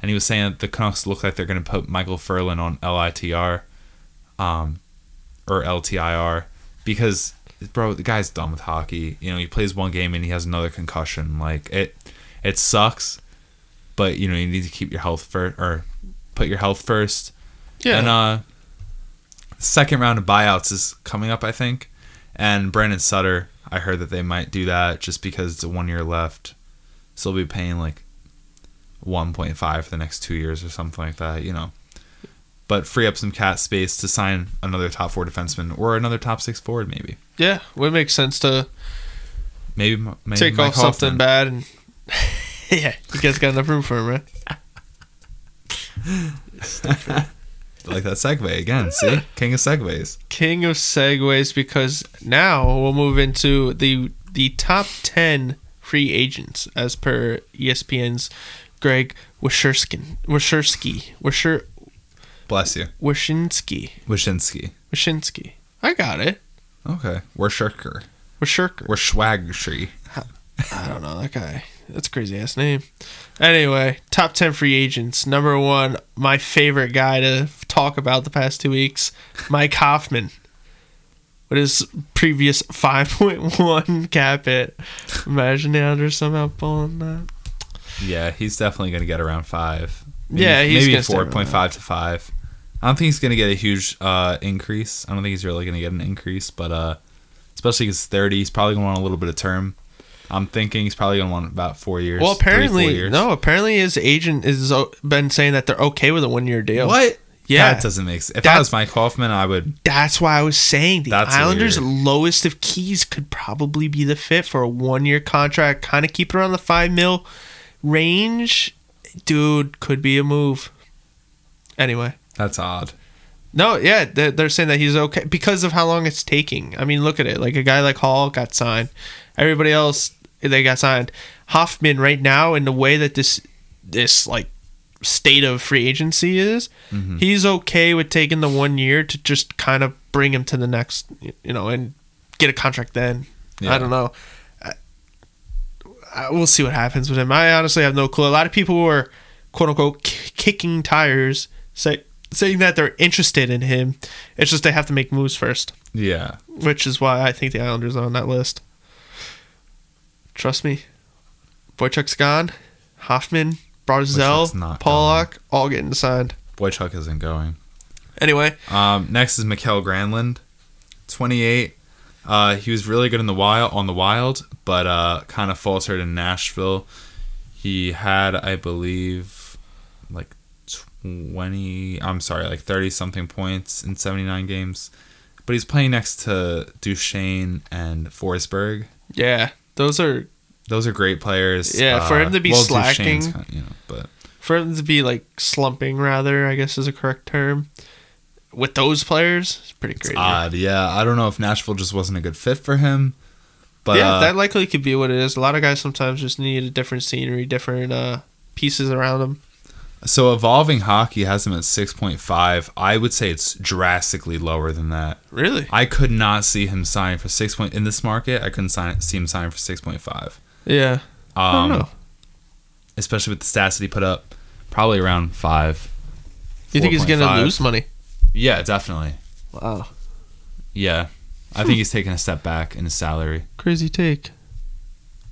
and he was saying that the Canucks look like they're going to put Micheal Ferland on LITR um, or LTIR because, bro, the guy's done with hockey. You know, he plays one game and he has another concussion. Like, it, it sucks but you know you need to keep your health first or put your health first. yeah. And uh, second round of buyouts is coming up, I think. And Brandon Sutter, I heard that they might do that just because it's a one year left, so they'll be paying like one point five for the next two years or something like that, you know. But free up some cat space to sign another top four defenseman or another top six forward, maybe. yeah. Would make sense to Maybe, maybe take Mike off something bad and. yeah, you guys got enough room for him, right? Like that segue again. See, king of segues. king of segues because now we'll move into the the top 10 free agents as per ESPN's Greg Wyshierskin Wyshiersky Wyshir Bless you, Wyshynski Wyshynski. Wyshynski I got it Okay, we're Shirker. We're Schwagtree. I don't know that guy that's a crazy ass name anyway top 10 free agents number one my favorite guy to talk about the past two weeks Mike Hoffman with his previous 5.1 cap it. Imagine the Islanders somehow pulling that. Yeah, he's definitely going to get around five. Maybe, Yeah, he's maybe four point five to five. I don't think he's going to get a huge uh, increase. I don't think he's really going to get an increase, but uh, especially because he's thirty, he's probably going to want a little bit of term. I'm thinking he's probably going to want about four years. Well, three, apparently, years. no. Apparently, his agent has uh, been saying that they're okay with a one-year deal. What? Yeah. that doesn't make sense. If That- I was Mike Hoffman, I would. That's why I was saying the Islanders' weird. lowest of keys could probably be the fit for a one-year contract. Kind of keep it around the five mil range, dude. Could be a move. Anyway. That's odd. No, yeah, they're saying that he's okay because of how long it's taking. I mean, look at it. Like a guy like Hall got signed. Everybody else they got signed. Hoffman right now in the way that this this like state of free agency is, Mm-hmm. he's okay with taking the one year to just kind of bring him to the next, you know, and get a contract then. Yeah. I don't know. I, I, we'll see what happens with him. I honestly have no clue. A lot of people were quote unquote k- kicking tires, say, saying that they're interested in him. It's just they have to make moves first, Yeah. which is why I think the Islanders are on that list. Trust me, Boychuk's gone. Hoffman, Barzal, Pulock, all getting signed. Boychuk isn't going. Anyway, Um, next is Mikael Granlund, 28. Uh, he was really good in the wild on the wild, but uh, kind of faltered in Nashville. He had, I believe, like 20. I'm sorry, like 30 something points in 79 games. But he's playing next to Duchene and Forsberg. yeah, those are Those are great players. Uh, Yeah, for him to be Duchene's slacking- kind- you know, but for him to be like slumping rather, I guess is a correct term. With those players, it's pretty great. odd. Yeah, I don't know if Nashville just wasn't a good fit for him. But yeah, uh, that likely could be what it is. A lot of guys sometimes just need a different scenery, different uh, pieces around them. So evolving hockey has him at 6.5. I would say it's drastically lower than that. Really? I could not see him signing for 6. Point, in this market, I couldn't sign, see him signing for 6.5. Yeah. I don't Um, know. especially with the stats that he put up, probably around 5. You think he's going to lose money? Yeah, definitely. Wow. Yeah. I think he's taking a step back in his salary. Crazy take.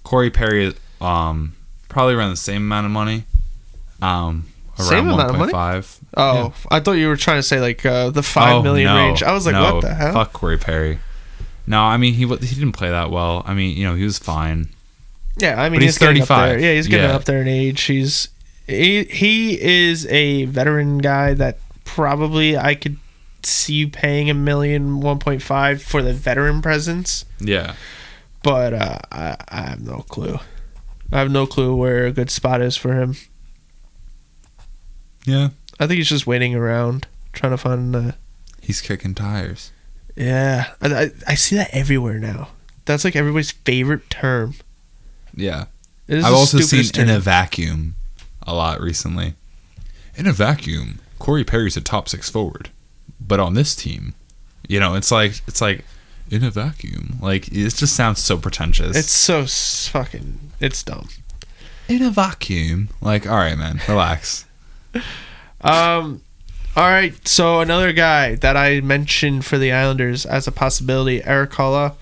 Corey Perry um probably around the same amount of money. Um around Same amount of money? 1.5. Oh, I thought you were trying to say like uh, the five Oh, million no, range. I was like, no, what the hell? Fuck Corey Perry. No, I mean he he didn't play that well. I mean, you know, he was fine. Yeah, I mean he's, he's getting up 35. there. Yeah, he's getting Yeah. up there in age. He's he, he is a veteran guy that probably I could see you paying a million, one point five for the veteran presence. Yeah. But uh, I, I have no clue. I have no clue where a good spot is for him. Yeah. I think he's just waiting around, trying to find. Uh, He's kicking tires. yeah, I, I, I see that everywhere now. That's like everybody's favorite term. Yeah. I've also seen stupidest in a vacuum a lot recently. In a vacuum, Corey Perry's a top six forward, but on this team, you know, it's like it's like in a vacuum. Like it just sounds so pretentious. It's so fucking. It's dumb. in a vacuum. Like, all right, man, relax. Um, all right. So another guy that I mentioned for the Islanders as a possibility, Erik Haula,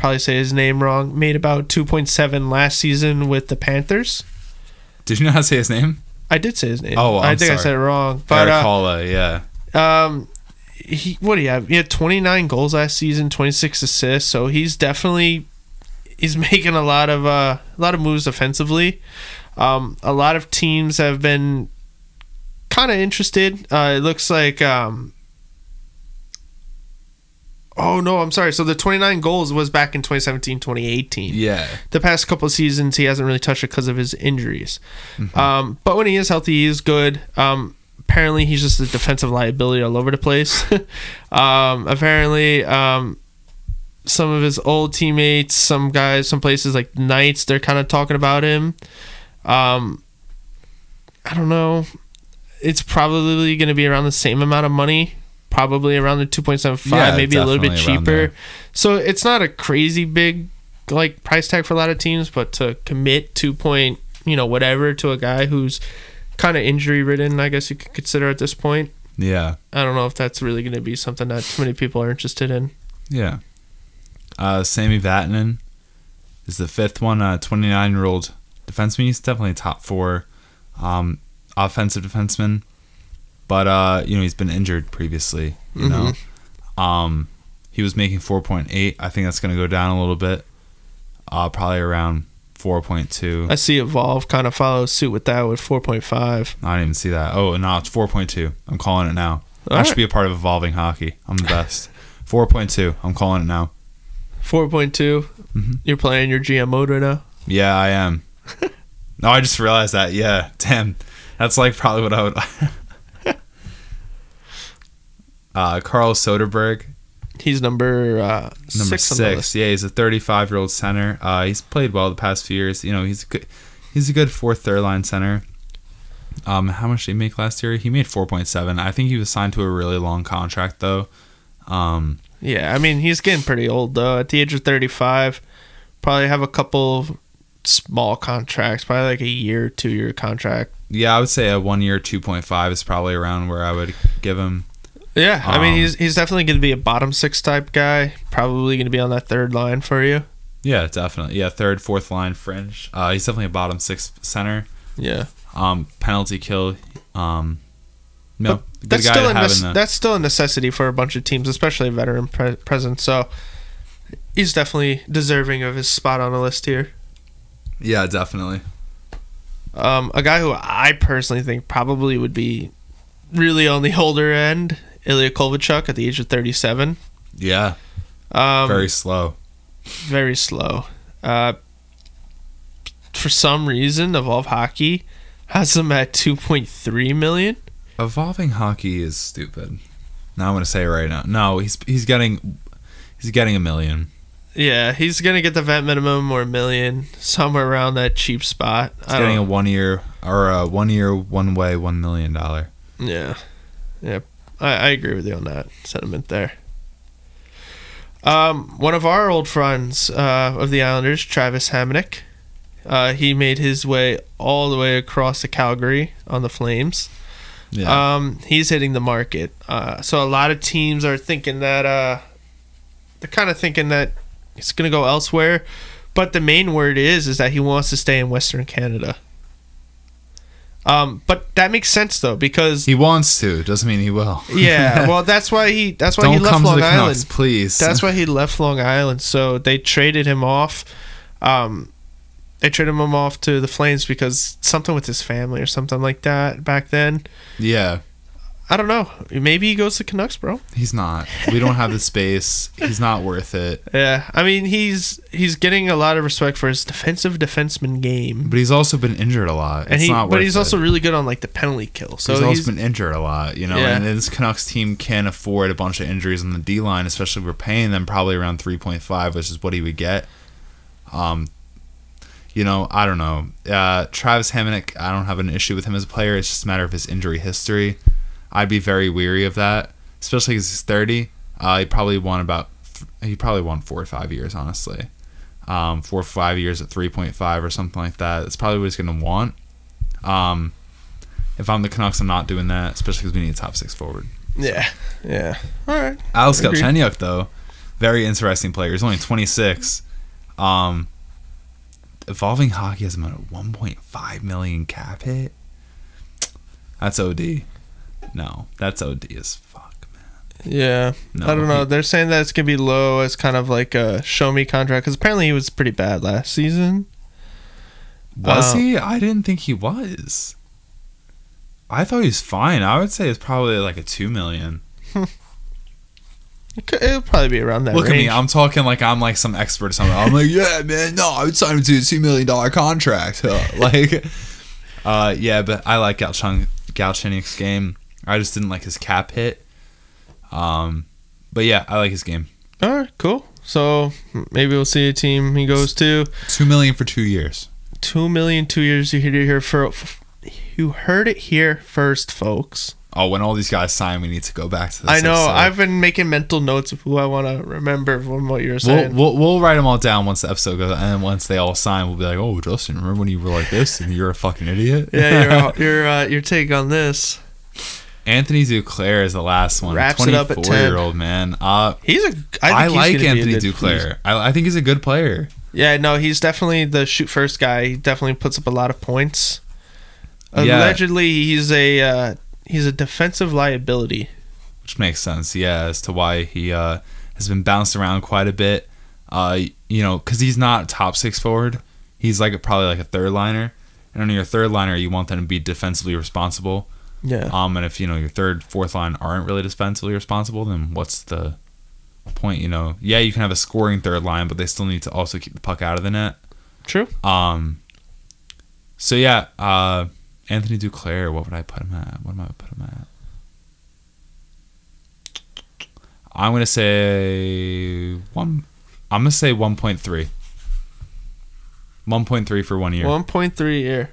probably say his name wrong, made about two point seven last season with the Panthers. Did you know how to say his name? I did say his name. Oh, I I'm think I said it wrong. But Erik uh, Haula, yeah. um, he what do you have? He had twenty nine goals last season, twenty six assists. So he's definitely he's making a lot of uh, a lot of moves offensively. Um, a lot of teams have been kind of interested. Uh, it looks like. Um, oh no, I'm sorry. So the 29 goals was back in 2017, 2018 Yeah. the past couple of seasons he hasn't really touched it because of his injuries. Mm-hmm. Um, but when he is healthy, he is good. Um, apparently, he's just a defensive liability all over the place. um, apparently, um, some of his old teammates, some guys, some places like Knights, they're kind of talking about him. Um, I don't know. It's probably going to be around the same amount of money. Probably around the 2.75, Yeah, maybe a little bit cheaper. So it's not a crazy big like price tag for a lot of teams, but to commit two point, you know, whatever to a guy who's kind of injury ridden, I guess you could consider at this point. Yeah. I don't know if that's really going to be something that too many people are interested in. Yeah. Uh, Sami Vatanen is the fifth one. Uh, 29 year old defenseman. He's definitely top four um, offensive defenseman. But, uh, you know, he's been injured previously, you know. Um, he was making 4.8. I think that's going to go down a little bit. Uh, probably around 4.2. I see Evolve kind of follow suit with that with 4.5. I didn't even see that. Oh, no, it's 4.2. I'm calling it now. I All should be a part of evolving hockey. I'm the best. 4.2. I'm calling it now. 4.2. Mhm. You're playing your GM mode right now. Yeah, I am. no, I just realized that. Yeah, damn. That's like probably what I would. uh, Carl Soderberg, He's number uh, number six. six. Yeah, he's a 35 year old center. Uh, he's played well the past few years. You know, he's a good. He's a good fourth, third line center. Um, how much did he make last year? He made 4.7. I think he was signed to a really long contract though. Um, Yeah, I mean he's getting pretty old though. At the age of thirty five, probably have a couple small contracts, probably like a year, two year contract. yeah, I would say a one year 2.5 is probably around where I would give him. Yeah, I mean Um, he's he's definitely going to be a bottom six type guy. Probably going to be on that third line for you. Yeah, definitely. Yeah, third, fourth line fringe. Uh, he's definitely a bottom six center. Yeah, Um, penalty kill. Um, no, that's still a nece- the. that's still a necessity for a bunch of teams, especially a veteran pre- presence. So he's definitely deserving of his spot on the list here. Yeah, definitely. Um, a guy who I personally think probably would be really on the older end, Ilya Kovalchuk at the age of 37. Yeah, Um, very slow. very slow. Uh, for some reason, Evolve Hockey has him at 2.3 million. Evolving hockey is stupid. Now I'm gonna say it right now. No, he's he's getting he's getting a million. Yeah, he's gonna get the vet minimum or a million, somewhere around that cheap spot. He's getting a one year or a one year one way one million dollar. yeah, yeah, I, I agree with you on that sentiment there. Um, one of our old friends uh, of the Islanders, Travis Hamonic, uh, he made his way all the way across to Calgary on the Flames. Yeah, Um, he's hitting the market. Uh, so a lot of teams are thinking that uh, they're kind of thinking that he's going to go elsewhere. But the main word is is that he wants to stay in Western Canada. Um, but that makes sense though because he wants to. Doesn't mean he will. yeah, well that's why he that's why Don't he left Long Island. Canucks, please. That's why he left Long Island. So they traded him off. Um, they traded him off to the Flames because something with his family or something like that back then. yeah. I don't know. Maybe he goes to Canucks, bro. He's not. We don't have the space. He's not worth it. Yeah, I mean he's he's getting a lot of respect for his defensive defenseman game, But he's also been injured a lot. and it's he not but he's it. also really good on like the penalty kill. So he's he's, also been injured a lot, you know. Yeah. And this Canucks team can't afford a bunch of injuries on the D line, especially if we're paying them probably around three point five, which is what he would get. Um, you know, I don't know. Uh, Travis Hamonic, I don't have an issue with him as a player. It's just a matter of his injury history. I'd be very weary of that, especially because he's thirty. Uh, he probably won about he probably won four or five years, honestly. Um, four or five years at three point five or something like that. That's probably what he's gonna want. Um, if I'm the Canucks, I'm not doing that, especially because we need a top six forward. yeah, yeah. All right, Alex Agreed. Galchenyuk, though, very interesting player. He's only 26. Um, Evolving Hockey has him at a 1.5 million cap hit. That's OD. No, that's OD as fuck, man. yeah. No, I don't know. he- They're saying that it's gonna be low as kind of like a show me contract because apparently he was pretty bad last season. Was Uh, he? I didn't think he was. I thought he was fine. I would say it's probably like a two million. It could, it'll probably be around that Look range. at me. I'm talking like I'm like some expert or something. I'm like, yeah, man, no, I would sign him to a two million dollar contract. Like, uh, yeah, but I like Galchenyuk's game. I just didn't like his cap hit. Um, but yeah, I like his game. All right, cool. So maybe we'll see a team he goes to. Two million for two years. Two million, two years. You heard it here for. You heard it here first, folks. Oh, when all these guys sign, we need to go back to. The I know. six, so- I've been making mental notes of who I want to remember from what you were We'll, saying. we'll, we'll write them all down once the episode goes, and then once they all sign, we'll be like, "Oh, Justin, remember when you were like this and you're a fucking idiot?" yeah, your your uh, your take on this. Anthony Duclair is the last one. Wraps it up at 10. year old man. Uh, He's a. I, I, think he's like gonna be a Anthony Duclair. I, I think he's a good player. Yeah, no, he's definitely the shoot first guy. He definitely puts up a lot of points. Yeah. Allegedly, he's a uh, he's a defensive liability. which makes sense. Yeah, as to why he uh, has been bounced around quite a bit. Uh, you know, because he's not top six forward. He's like a, probably like a third liner, and on your third liner, you want them to be defensively responsible. Yeah. Um, and if you know your third, fourth line aren't really defensively responsible, then what's the point? You know, yeah, you can have a scoring third line, but they still need to also keep the puck out of the net. True. Um. So yeah, uh, Anthony Duclair. What would I put him at? What am I put him at? I'm gonna say one. I'm gonna say one point three. One point three for one year. One point three year.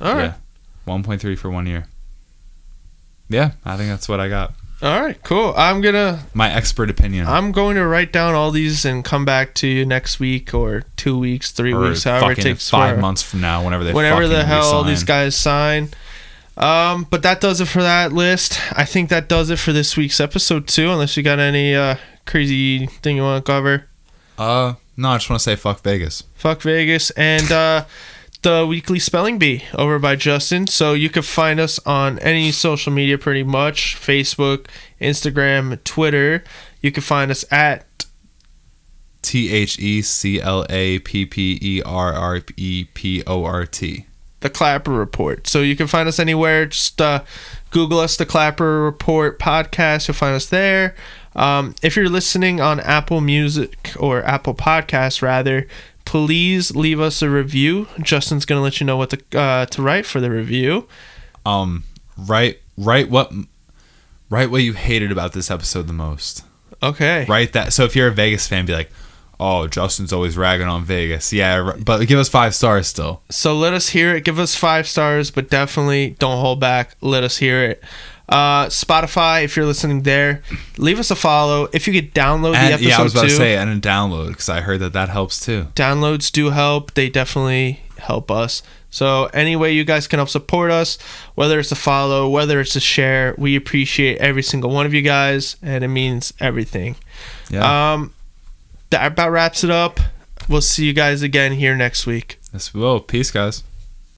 All right. Yeah, one point three for one year. Yeah, I think that's what I got. All right. Cool. I'm gonna. My expert opinion. I'm going to write down all these and come back to you next week or two weeks, three or weeks, however it takes five for- months from now, whenever they whenever the hell all these guys sign. Um, but that does it for that list. I think that does it for this week's episode too. Unless you got any uh, crazy thing you want to cover. Uh, no, I just want to say fuck Vegas. Fuck Vegas and uh, the weekly spelling bee over by Justin. So you can find us on any social media, pretty much Facebook, Instagram, Twitter. You can find us at T H E C L A P P E R R E P O R T. the Clapper Report. So you can find us anywhere. Just uh, Google us, the Clapper Report podcast. You'll find us there. Um, if you're listening on Apple Music or Apple Podcasts, rather, please leave us a review. Justin's gonna let you know what to uh, to write for the review. Um, write write what write what you hated about this episode the most. Okay. Write that. So if you're a Vegas fan, be like, oh, Justin's always ragging on Vegas. Yeah, but give us five stars still. So let us hear it. Give us five stars, but definitely don't hold back. Let us hear it. Uh, Spotify, if you're listening there, leave us a follow. If you could download the And episode yeah, I was about too, to say and a download because I heard that that helps too. downloads do help. They definitely help us. So any way you guys can help support us, whether it's a follow, whether it's a share, we appreciate every single one of you guys, and it means everything. Yeah, Um, that about wraps it up. We'll see you guys again here next week. yes, we will. Peace, guys.